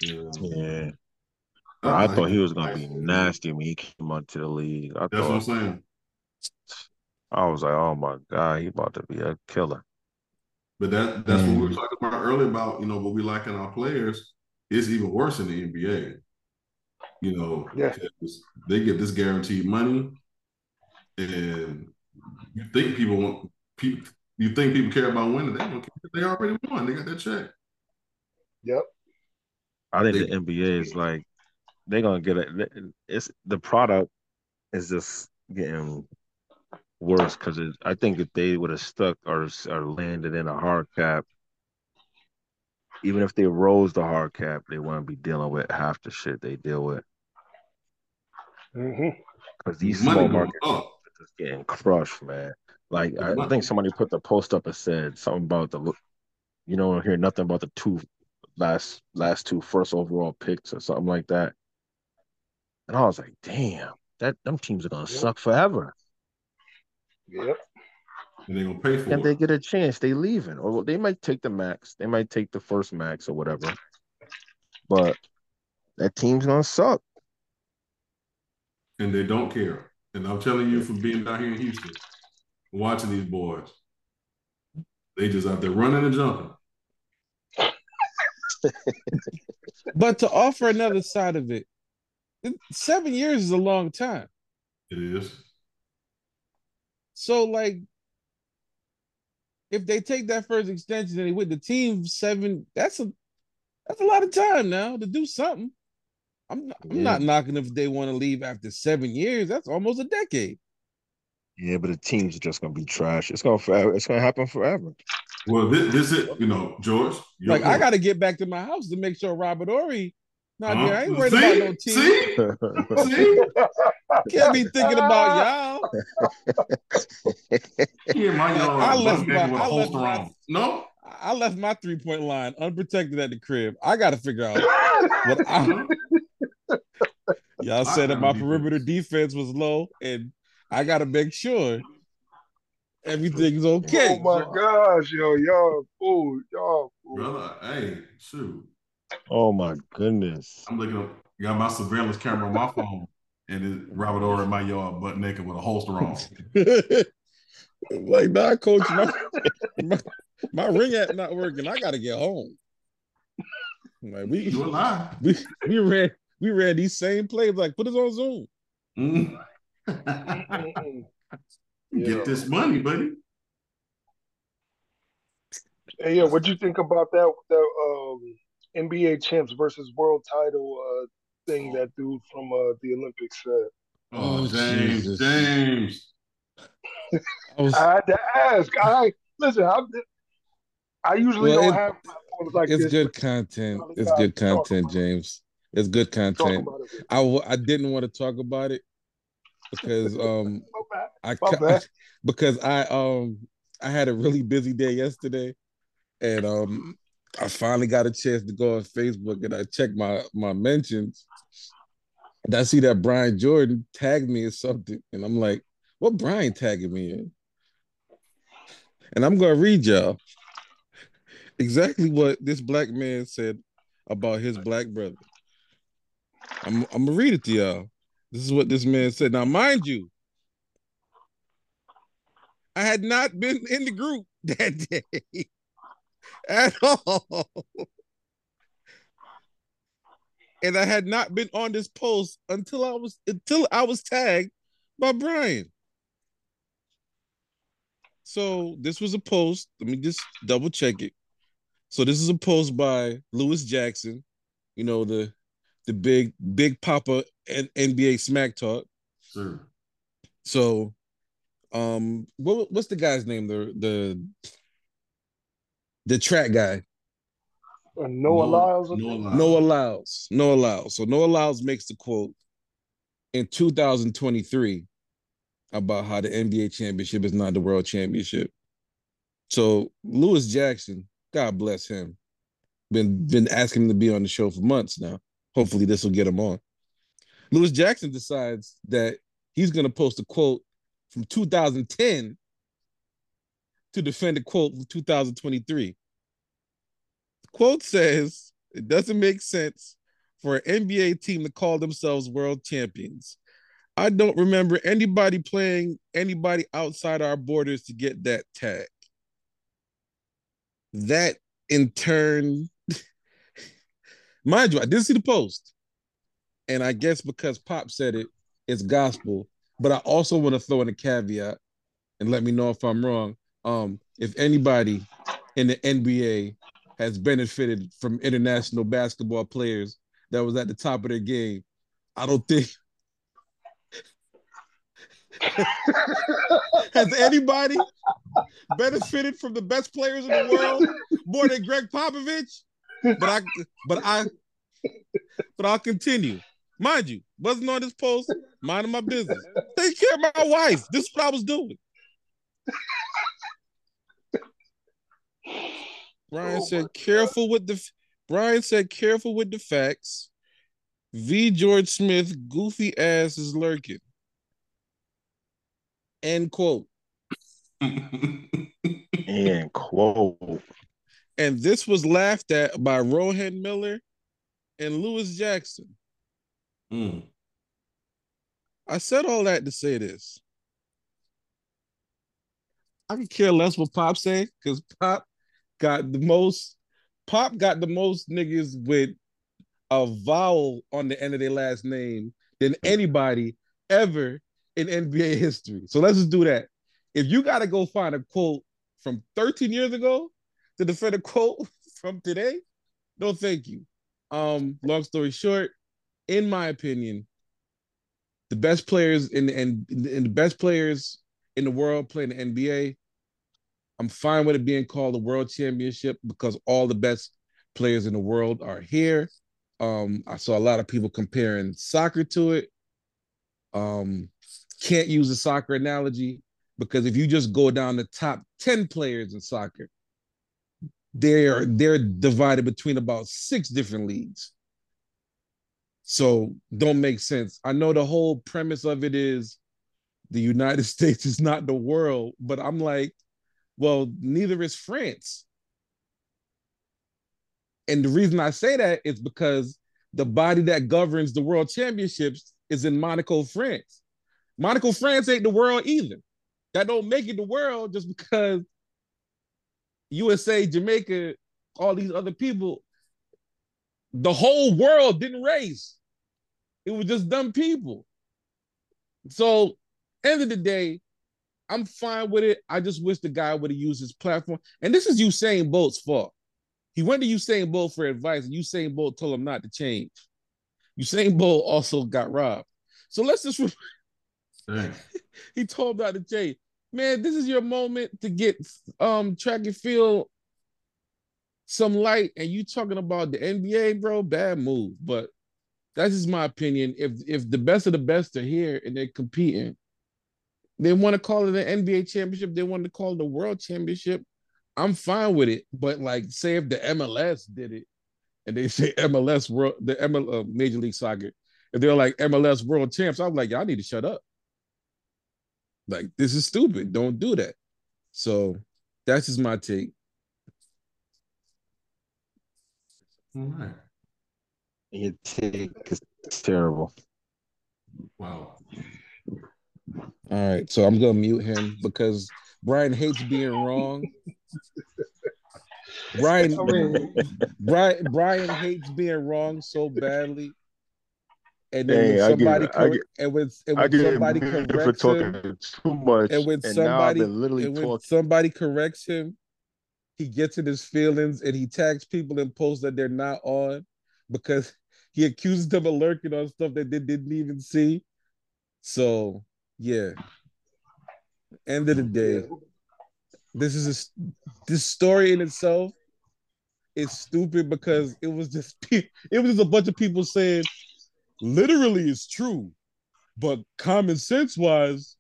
Yeah. yeah. I, I thought he was gonna be nasty when he came onto the league. I That's thought, what I'm saying. I was like, oh my god, he about to be a killer. But that that's mm. what we were mm. talking about earlier about you know what we like in our players is even worse in the NBA. You know, yeah. they get this guaranteed money, and you think people want people. You think people care about winning? They don't care. They already won. They got that check. Yep. I think they, the NBA is like they're gonna get it. It's the product is just getting worse because I think if they would have stuck or or landed in a hard cap, even if they rose the hard cap, they wouldn't be dealing with half the shit they deal with. Because mm-hmm. these small markets are just getting crushed, man. Like I think somebody put the post up and said something about the, you don't hear nothing about the two last last two first overall picks or something like that. And I was like, damn, that them teams are gonna yep. suck forever. Yep. And they're gonna pay for and it. they get a chance, they leaving. Or they might take the max, they might take the first max or whatever. But that team's gonna suck. And they don't care. And I'm telling you from being down here in Houston, watching these boys, they just out there running and jumping. but to offer another side of it, seven years is a long time. It is. So, like, if they take that first extension and they with the team seven, that's a that's a lot of time now to do something. I'm I'm yeah. not knocking if they want to leave after seven years. That's almost a decade. Yeah, but the teams are just gonna be trash. It's gonna forever. It's gonna happen forever. Well, this, this is you know, George. Like point. I got to get back to my house to make sure Robert Horry. Not uh-huh. I ain't worried see? about no team. See? see? Can't be thinking about y'all. yeah, my yard. I left my, I left my, no. I left my three point line unprotected at the crib. I got to figure out what I. Y'all said that my perimeter defense was low, and I got to make sure everything's okay. Oh my gosh, yo, y'all fool, y'all fool. Brother, hey, shoot. Oh my goodness. I'm looking up, got my surveillance camera on my phone, and it's Robert Horry in my yard, butt naked with a holster on. like, nah, coach, my, my, my ring app not working. I gotta get home. Like we, we we ran we ran these same plays. Like, put us on Zoom. Mm. Get this money, buddy. Hey, yeah, what you think about that that um, NBA champs versus world title uh, thing that dude from uh, the Olympics said? Oh, oh James, Jesus. James. I, was... I, had to ask. I listen. I, I usually well, don't it, have like it's this, good content. It's good content, James. It's good content. I w- I didn't want to talk about it because um I, I because I um I had a really busy day yesterday, and um I finally got a chance to go on Facebook and I checked my my mentions. And I see that Brian Jordan tagged me or something, and I'm like, "What Brian tagging me in?" And I'm gonna read y'all exactly what this black man said about his black brother. I'm I'm gonna read it to y'all. This is what this man said. Now, mind you, I had not been in the group that day at all. And I had not been on this post until I was until I was tagged by Brian. So this was a post. Let me just double check it. So this is a post by Lewis Jackson, you know, the the big big papa and NBA smack talk. Sure. So, um, what what's the guy's name? The the the track guy. Uh, Noah Lyles. I Noah think. Lyles. Noah Lyles. Noah Lyles. So Noah Lyles makes the quote in 2023 about how the NBA championship is not the world championship. So Lewis Jackson, God bless him, been been asking him to be on the show for months now. Hopefully this will get him on. Lewis Jackson decides that he's going to post a quote from 2010 to defend a quote from 2023. The quote says, It doesn't make sense for an NBA team to call themselves world champions. I don't remember anybody playing anybody outside our borders to get that tag. That in turn, mind you, I did see the post. And I guess because Pop said it, it's gospel. But I also want to throw in a caveat and let me know if I'm wrong. Um, if anybody in the NBA has benefited from international basketball players that was at the top of their game, I don't think has anybody benefited from the best players in the world more than Gregg Popovich. But I, but I, but I'll continue. Mind you, wasn't on this post, minding my business. Take care of my wife. This is what I was doing. Brian said, "Careful with the." Brian said, "Careful with the facts." V. George Smith, goofy ass is lurking. End quote. End quote. And this was laughed at by Rohan Miller and Lewis Jackson. Mm. I said all that to say this. I could care less what Pop say because Pop got the most. Pop got the most niggas with a vowel on the end of their last name than anybody ever in NBA history. So let's just do that. If you got to go find a quote from 13 years ago to defend a quote from today, no, thank you. Um, long story short, in my opinion, the best players in the and, and the best players in the world playing the NBA. I'm fine with it being called the World Championship because all the best players in the world are here. Um, I saw a lot of people comparing soccer to it. Um, can't use a soccer analogy because if you just go down the top 10 players in soccer, they're they're divided between about six different leagues. So don't make sense. I know the whole premise of it is the United States is not the world, but I'm like, well, neither is France. And the reason I say that is because the body that governs the world championships is in Monaco, France. Monaco, France ain't the world either. That don't make it the world just because USA, Jamaica, all these other people, the whole world didn't race. It was just dumb people. So, end of the day, I'm fine with it. I just wish the guy would have used his platform. And this is Usain Bolt's fault. He went to Usain Bolt for advice, and Usain Bolt told him not to change. Usain Bolt also got robbed. So let's just he told him not to change. Man, this is your moment to get um track and field some light, and you talking about the NBA, bro. Bad move, but that's just my opinion. If if the best of the best are here and they're competing, they want to call it an NBA championship. They want to call it the World Championship. I'm fine with it. But like, say if the MLS did it, and they say MLS World, the ML, uh, Major League Soccer, if they're like MLS World Champs, I'm like, y'all need to shut up. Like, this is stupid. Don't do that. So that's just my take. All right. Your take is terrible. Wow. All right. So I'm gonna mute him because Brian hates being wrong. Brian, Brian, Brian hates being wrong so badly. And then Hey, when I get- somebody I corre- get- and when, and when somebody muted corrects him, too much, and when now somebody been literally and when somebody corrects him, he gets in his feelings and he tags people in posts that they're not on because he accuses them of lurking on stuff that they didn't even see. So Yeah. End of the day, this is a, this story in itself is stupid because it was just it was just a bunch of people saying literally it's true, but common sense wise,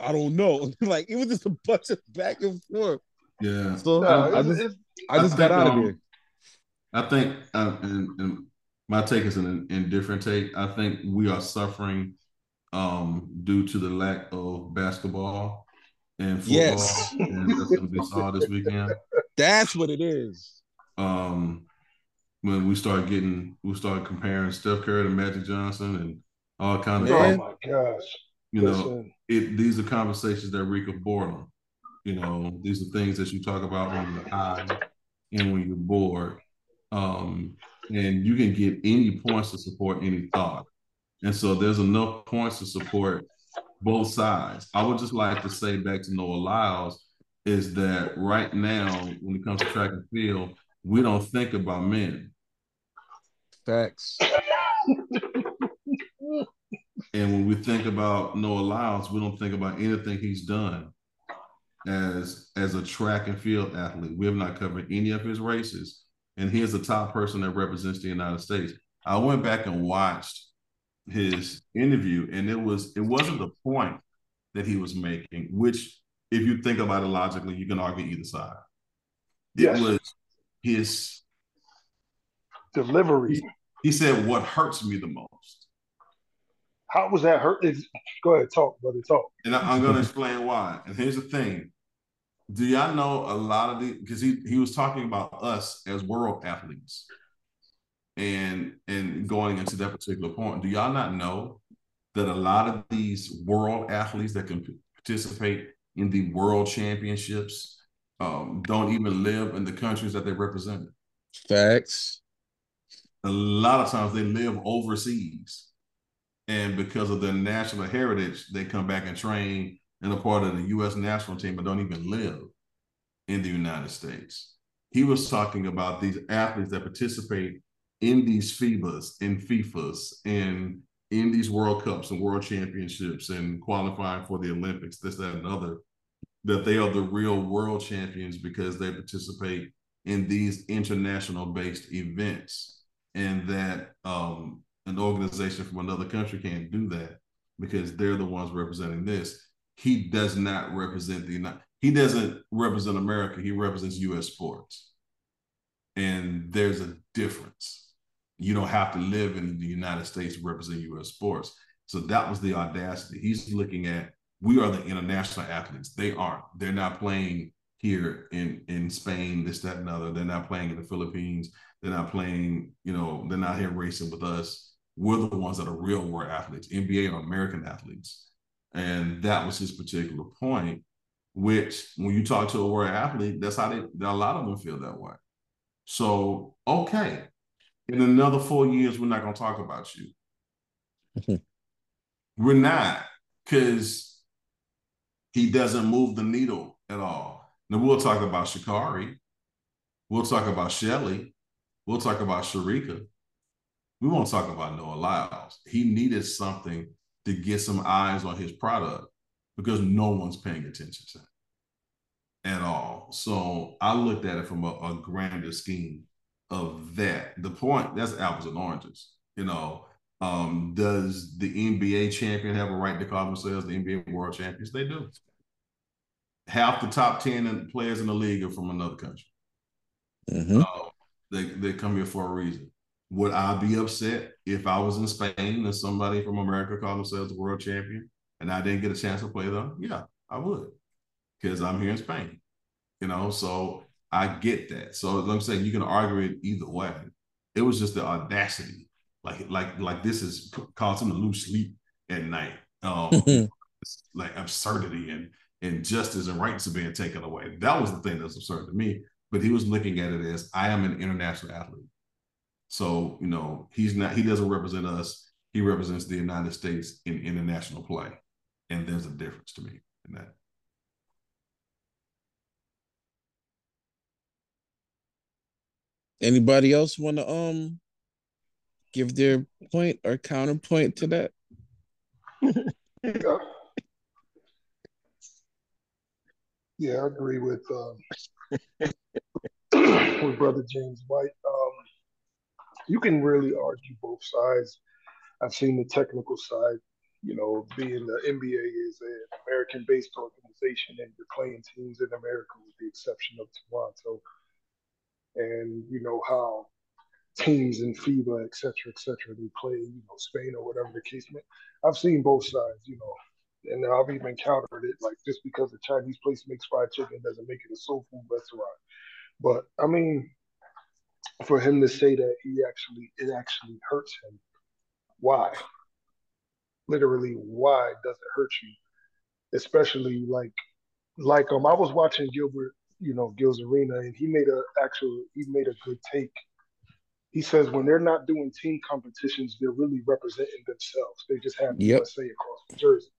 I don't know. like it was just a bunch of back and forth. Yeah. So No, I it's- just I just I got think, out of um, here. I think, uh, and, and my take is an indifferent take. I think we are suffering um, due to the lack of basketball and football, Yes. and that's going to be saw this weekend. That's what it is. Um, when we start getting, we start comparing Steph Curry to Magic Johnson and all kind of, Oh my gosh. you know, it. These are conversations that reek of boredom. You know, these are things that you talk about when you're high and when you're bored. Um, and you can get any points to support any thought. And so there's enough points to support both sides. I would just like to say back to Noah Lyles is that right now, when it comes to track and field, we don't think about men. Facts. And when we think about Noah Lyles, we don't think about anything he's done as as a track and field athlete. We have not covered any of his races, and he is the top person that represents the United States. I went back and watched his interview, and it was it wasn't the point that he was making, which if you think about it logically, you can argue either side. It Yes. was his delivery. he said what hurts me the most. How was that hurt? Go ahead, talk, brother, talk. And I, am going to explain why. And here's the thing: Do y'all know a lot of the? Because he he was talking about us as world athletes, and and going into that particular point. Do y'all not know that a lot of these world athletes that can participate in the world championships um, don't even live in the countries that they represent? Facts. a lot of times they live overseas and because of their national heritage they come back and train in a part of the u.s national team but don't even live in the united states he was talking about these athletes that participate in these FIBAs and FIFAs and in these World Cups and World Championships and qualifying for the Olympics, this, that, and other, that they are the real world champions because they participate in these international based events and that um, an organization from another country can't do that because they're the ones representing this. He does not represent the United. He doesn't represent America. He represents U.S. sports, and there's a difference. You don't have to live in the United States to represent U.S. sports. So that was the audacity. He's looking at we are the international athletes. They aren't. They're not playing here in in Spain, this, that, and other. They're not playing in the Philippines. They're not playing, you know, they're not here racing with us. We're the ones that are real world athletes. NBA are American athletes. And that was his particular point, which when you talk to a world athlete, that's how they a lot of them feel that way. So, okay. In another four years, we're not gonna talk about you. Mm-hmm. we're not, because he doesn't move the needle at all. Now we'll talk about Sha'Carri. We'll talk about Shelly. We'll talk about Shericka. We won't talk about Noah Lyles. He needed something to get some eyes on his product because no one's paying attention to it at all. So I looked at it from a, a grander scheme of that. The point that's apples and oranges. You know, um, does the NBA champion have a right to call themselves the NBA world champions? They do. Half the top 10 players in the league are from another country. Mm-hmm. Uh, they, they come here for a reason. Would I be upset if I was in Spain and somebody from America called themselves the world champion and I didn't get a chance to play them? Yeah, I would. Because I'm here in Spain. You know, so I get that. So like I'm saying you can argue it either way. It was just the audacity. Like, like, like this is causing him to lose sleep at night. Um, like absurdity and injustice and rights are being taken away. That was the thing that's absurd to me. But he was looking at it as I am an international athlete. So, you know, he's not, he doesn't represent us. He represents the United States in international play. And there's a difference to me in that. Anybody else want to um give their point or counterpoint to that? yeah. yeah, I agree with um, with brother James White. Um, you can really argue both sides. I've seen the technical side, you know, being the NBA is an American-based organization, and you're playing teams in America, with the exception of Toronto. And you know how teams in FIBA, et cetera, et cetera, they play, you know, Spain or whatever the case may. I've seen both sides, you know, and I've even countered it. Like just because a Chinese place makes fried chicken doesn't make it a soul food restaurant. But I mean, for him to say that he actually it actually hurts him, why? Literally, why does it hurt you? Especially like like um I was watching Gilbert, you know, Gil's Arena, and he made a actual he made a good take. He says when they're not doing team competitions, they're really representing themselves. They just have Yep. USA across the jersey.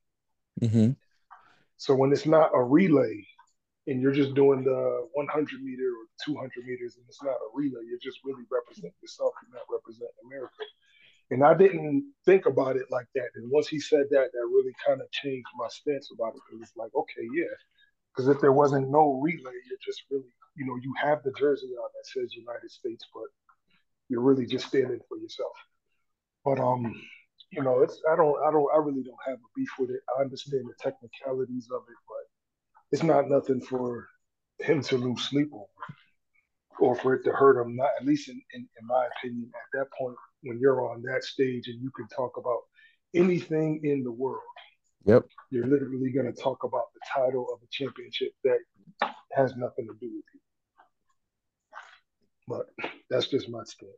hmm So when it's not a relay and you're just doing the 100 meter or 200 meters and it's not a relay, you're just really representing yourself. You're not representing America. And I didn't think about it like that. And once he said that, that really kind of changed my stance about it. Because it's like, okay, yeah. Because if there wasn't no relay, you're just really, you know, you have the jersey on that says United States, but you're really just standing for yourself. But um, you know, it's I don't I don't I really don't have a beef with it. I understand the technicalities of it, but it's not nothing for him to lose sleep over or for it to hurt him. Not at least in, in, in my opinion, at that point when you're on that stage and you can talk about anything in the world. Yep. You're literally going to talk about the title of a championship that has nothing to do with you. But that's just my stance.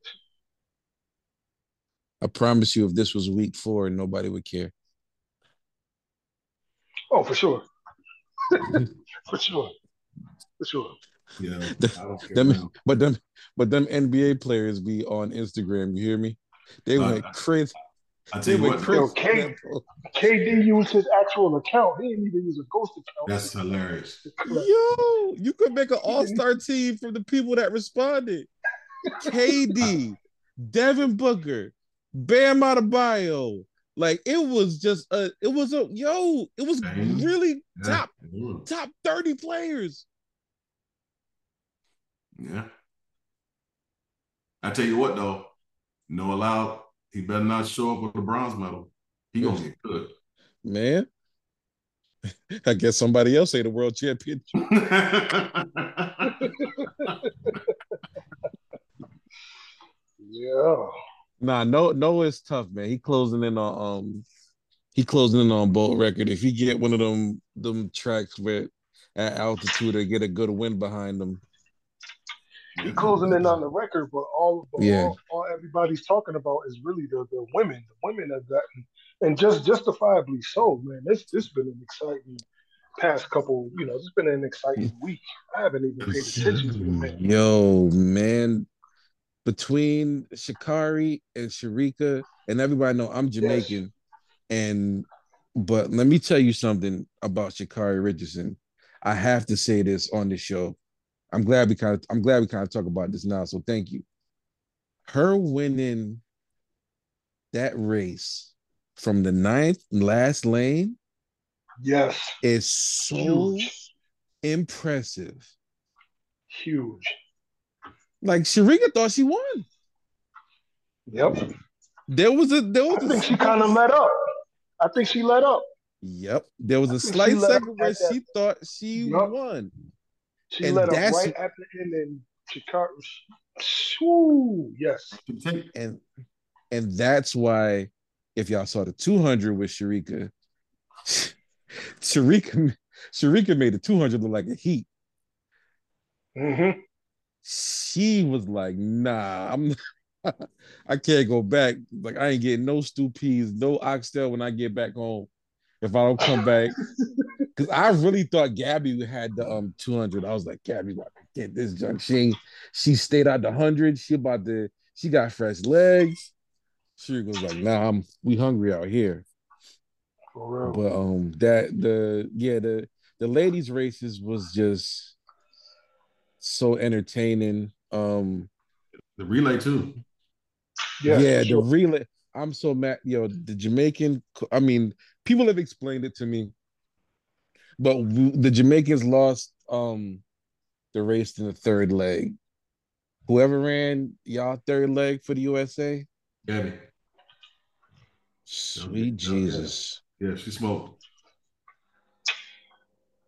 I promise you, if this was week four, nobody would care. Oh, for sure. for sure. For sure. Yeah, The- I don't care Them, now. but them, but them NBA players be on Instagram. You hear me? They Uh, went crazy. I tell you what, crazy. Yo, K- KD used his actual account. He didn't even use a ghost account. that's hilarious. Yo, you could make an all-star team from the people that responded. KD, Devin Booker, Bam Adebayo. Like it was just a, it was a yo, it was Bam. really Yeah. top top 30 players. Yeah. I tell you what though, no allowed. He better not show up with a bronze medal. He gonna get good. Man. I guess somebody else say the world champion. Yeah. Nah, no, no, it's tough, man. He closing in on um he closing in on Bolt record. If he get one of them them tracks where at altitude they get a good wind behind them. He closing in on the record, but all, but Yeah. all, all everybody's talking about is really the, the women. The women have gotten, and just justifiably so, man. This this been an exciting past couple. You know, it's been an exciting mm. week. I haven't even paid attention to the men. Yo, man. Between Sha'Carri and Shericka, and everybody know I'm Jamaican. And but let me tell you something about Sha'Carri Richardson. I have to say this on the show. I'm glad we kind of I'm glad we kind of talk about this now. So thank you. Her winning that race from the ninth last lane Yes, is so huge, impressive. huge. Like Shericka thought she won. Yep. There was a there was a think she kind of let up. I think she let up. Yep. There was a I think slight she let up second where she thought she Yup. won. She And let up that's- right at the end, and Chicago. Shoo, yes. And and that's why if y'all saw the 200 with Shericka, Shericka Shericka made the 200 look like a heat. hmm She was like, nah, I'm I can't go back. Like I ain't getting no stew peas, no oxtail when I get back home. If I don't come back, because I really thought Gabby had the um 200. I was like, Gabby about to get this junk. She ain't, she stayed out the hundred. She about to, she got fresh legs. She was like, nah, I'm we hungry out here. For real. But um that the yeah, the the ladies' races was just so entertaining. Um The relay too. yeah, yeah, sure. the relay. I'm so mad. Yo, the Jamaican. I mean, people have explained it to me, but the Jamaicans lost um the race in the third leg. Whoever ran y'all third leg for the USA, Gabby. sweet Yeah, Jesus, Yeah, she smoked.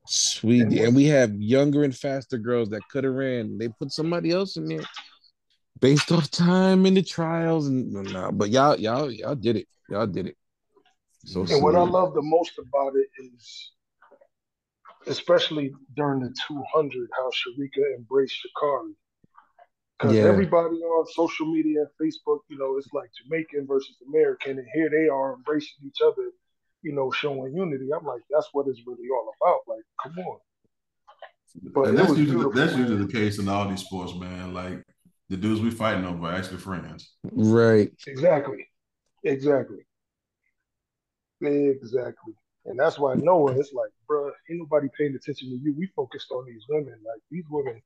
sweet, And and we have younger and faster girls that could have ran. They put somebody else in there based off time in the trials, and nah, but y'all, y'all, y'all did it. Y'all did it. So And what I love the most about it is, especially during the 200, how Shericka embraced Sha'Carri. Because Yeah. everybody on social media and Facebook, you know, it's like Jamaican versus American, and here they are embracing each other, you know, showing unity. I'm like, that's what it's really all about. Like, come on. But and that's usually that's usually the case in all these sports, man. Like the dudes we fighting over are actually friends. Right. Exactly. Exactly. Exactly. And that's why Noah, it's like, bruh, ain't nobody paying attention to you. We focused on these women. Like these women,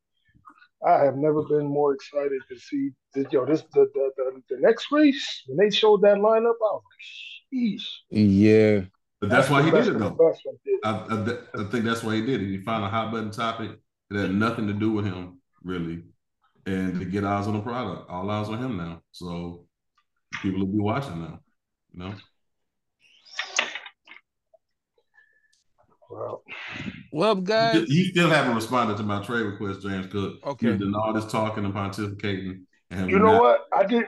I have never been more excited to see this, yo, this the the, the the next race, when they showed that lineup, I was like, sheesh. Yeah. But that's, why he did it though. best. I, I, I think that's why he did it. He found a hot button topic that had nothing to do with him, really. And to get eyes on the product, all eyes on him now. So people will be watching now. You know? Wow. Well, He guys. still- He still haven't responded to my trade request, James Cook. Okay. He's done all this talking and pontificating. And You know not- what? I did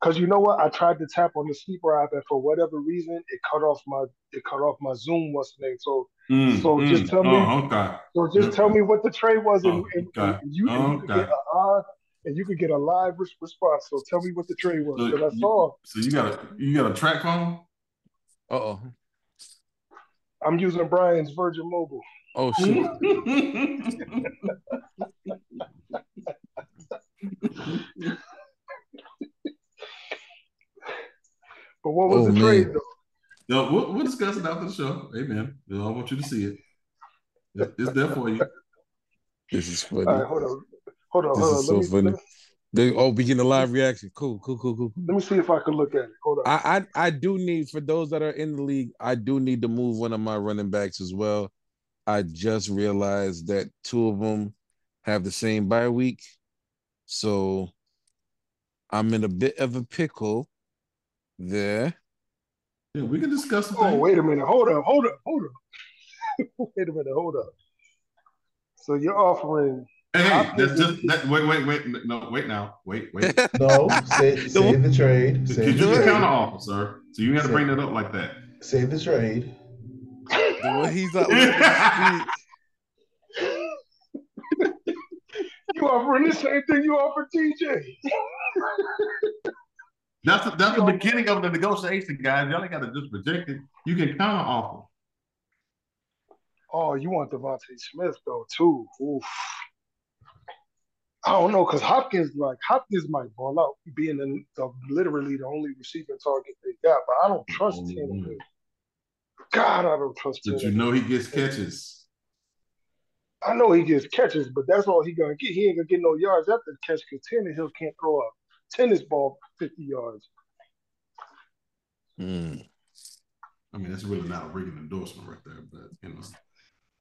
because you know what? I tried to tap on the sleeper app and for whatever reason it cut off my it cut off my Zoom what's the name. So Mm, So just tell me- Oh, okay. So just tell me what the trade was, and, Oh, and, okay. and you, and you could Okay. get a live, and you could get a live res- response. So tell me what the trade was, So because I you- saw So you got a you got a track phone? Uh oh. I'm using Brian's Virgin Mobile. Oh shit. But what was Oh, the man. trade though? No, we'll, we'll discuss it after the show. Amen. I want you to see it. It- It's there for you. This is funny. All right, hold on, hold on, This hold on. is so me, funny. Me, They oh, we getting a live reaction. Cool, cool, cool, cool. let me see if I can look at it. Hold on. I, I I do need for those that are in the league, I do need to move one of my running backs as well. I just realized that two of them have the same bye week. So I'm in a bit of a pickle there. Yeah, we can discuss the oh, thing. wait a minute. Hold up, hold up, hold up. wait a minute, hold up. So you're offering Hey, How that's just that. Wait, wait, wait. No, wait now. Wait, wait. No, say, say the trade. Because you the can trade. counter offer, sir. So you got to bring that up like that. Save the trade. The way he's out looking at the street. you offering the same thing you offered TJ. That's the, that's the beginning of the negotiation, guys. Y'all ain't got to just reject it. You can counter offer. Oh, you want DeVonta Smith though too? Oof. I don't know because Hopkins like Hopkins might ball out, being the, the literally the only receiving target they got. But I don't trust Mhm. Tannehill. God, I don't trust him. But you know he gets catches. I know he gets catches, but that's all he gonna get. He ain't gonna get no yards after the catch because Tannehill can't throw a tennis ball fifty yards. Mm, I mean, that's really not a rigging endorsement right there, but you know.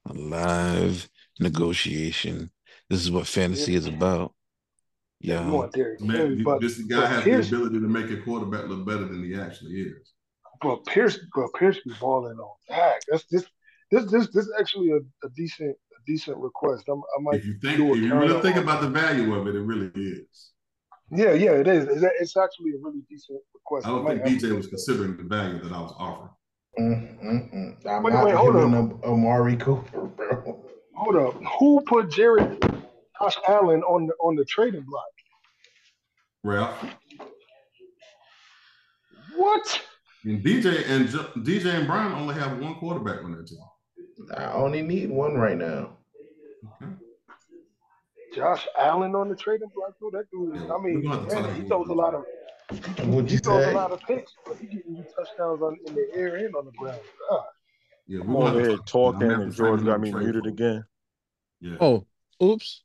a live negotiation. This is what fantasy is about. You Yeah. want Derrick Man, you- but, this guy has Pierce, the ability to make a quarterback look better than he actually is. but Pierce, but Pierce be balling on Dak. That's this, this, this, this is actually a, a decent, a decent request. I'm, I might If you think, do a if you really think about the value of it, it really is. Yeah, yeah, it is. It's, it's actually a really decent request. I don't think DJ to was considering the value that I was offering. Mm, mm, mm. I'm Wait, not wait, hold giving up Amari Cooper, bro. Hold up, who put Jared Josh Allen on the on the trading block? Ralph. What? And DJ and Jo- DJ and Brian only have one quarterback on their team. I only need one right now. Okay. Josh Allen on the trading block? Though that dude. Yeah, I mean, we're gonna have to granted, talk he about throws a lot of What'd he you throws a say? lot of picks, but he getting you touchdowns on in the air and on the ground. God. Yeah, I'm we're over here talk- talking, I'm gonna have and George got another me trade muted again. Yeah. Oh, oops.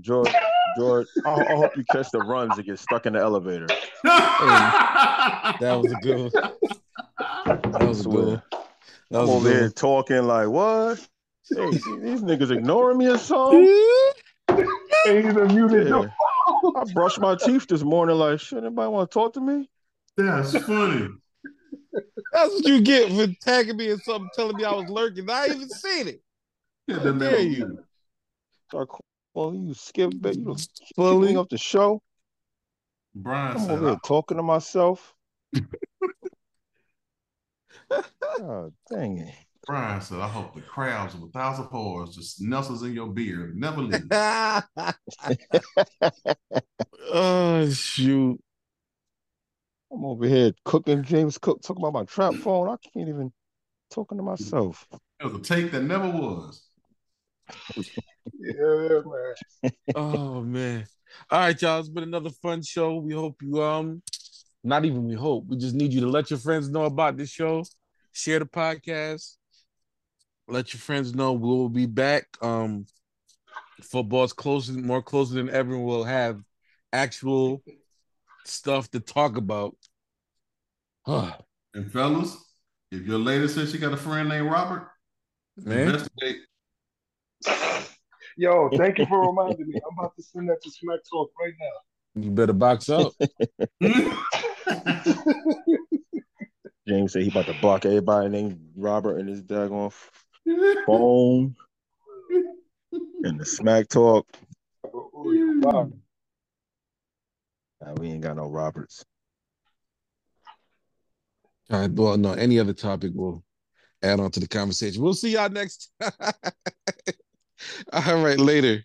George, George, I, I hope you catch the runs and get stuck in the elevator. That was a good one. That was a good one. That I'm was over good here talking like what? Hey, these niggas ignoring me or something? Ain't even muted. Yeah. I brushed my teeth this morning. Like, shit, anybody want to talk to me? That's funny. That's what you get for tagging me in something, telling me I was lurking. I ain't even seen it. Yeah, How that dare you? Start calling you skip bait. You Fully. keeping up the show. Brian I'm over here talking to myself. God dang it. Brian said, I hope the crabs of a thousand paws just nestles in your beard. Never leave. oh shoot. I'm over here cooking James Cook, talking about my trap phone. I can't even talking to myself. It was a take that never was. Yeah, man. Oh man. All right, y'all. It's been another fun show. We hope you um not even we hope. We just need you to let your friends know about this show. Share the podcast. Let your friends know we will be back. Um football's closer, more closer than ever. We'll have actual stuff to talk about. Huh. And fellas, if your lady says she got a friend named Robert, Man. investigate. Yo, thank you for reminding me. I'm about to send that to Smack Talk right now. You better box up. James said he about to block everybody named Robert and his daggone phone and the smack talk. We ain't got no Roberts. All right, well, no, any other topic will add on to the conversation. We'll see y'all next. All right, later.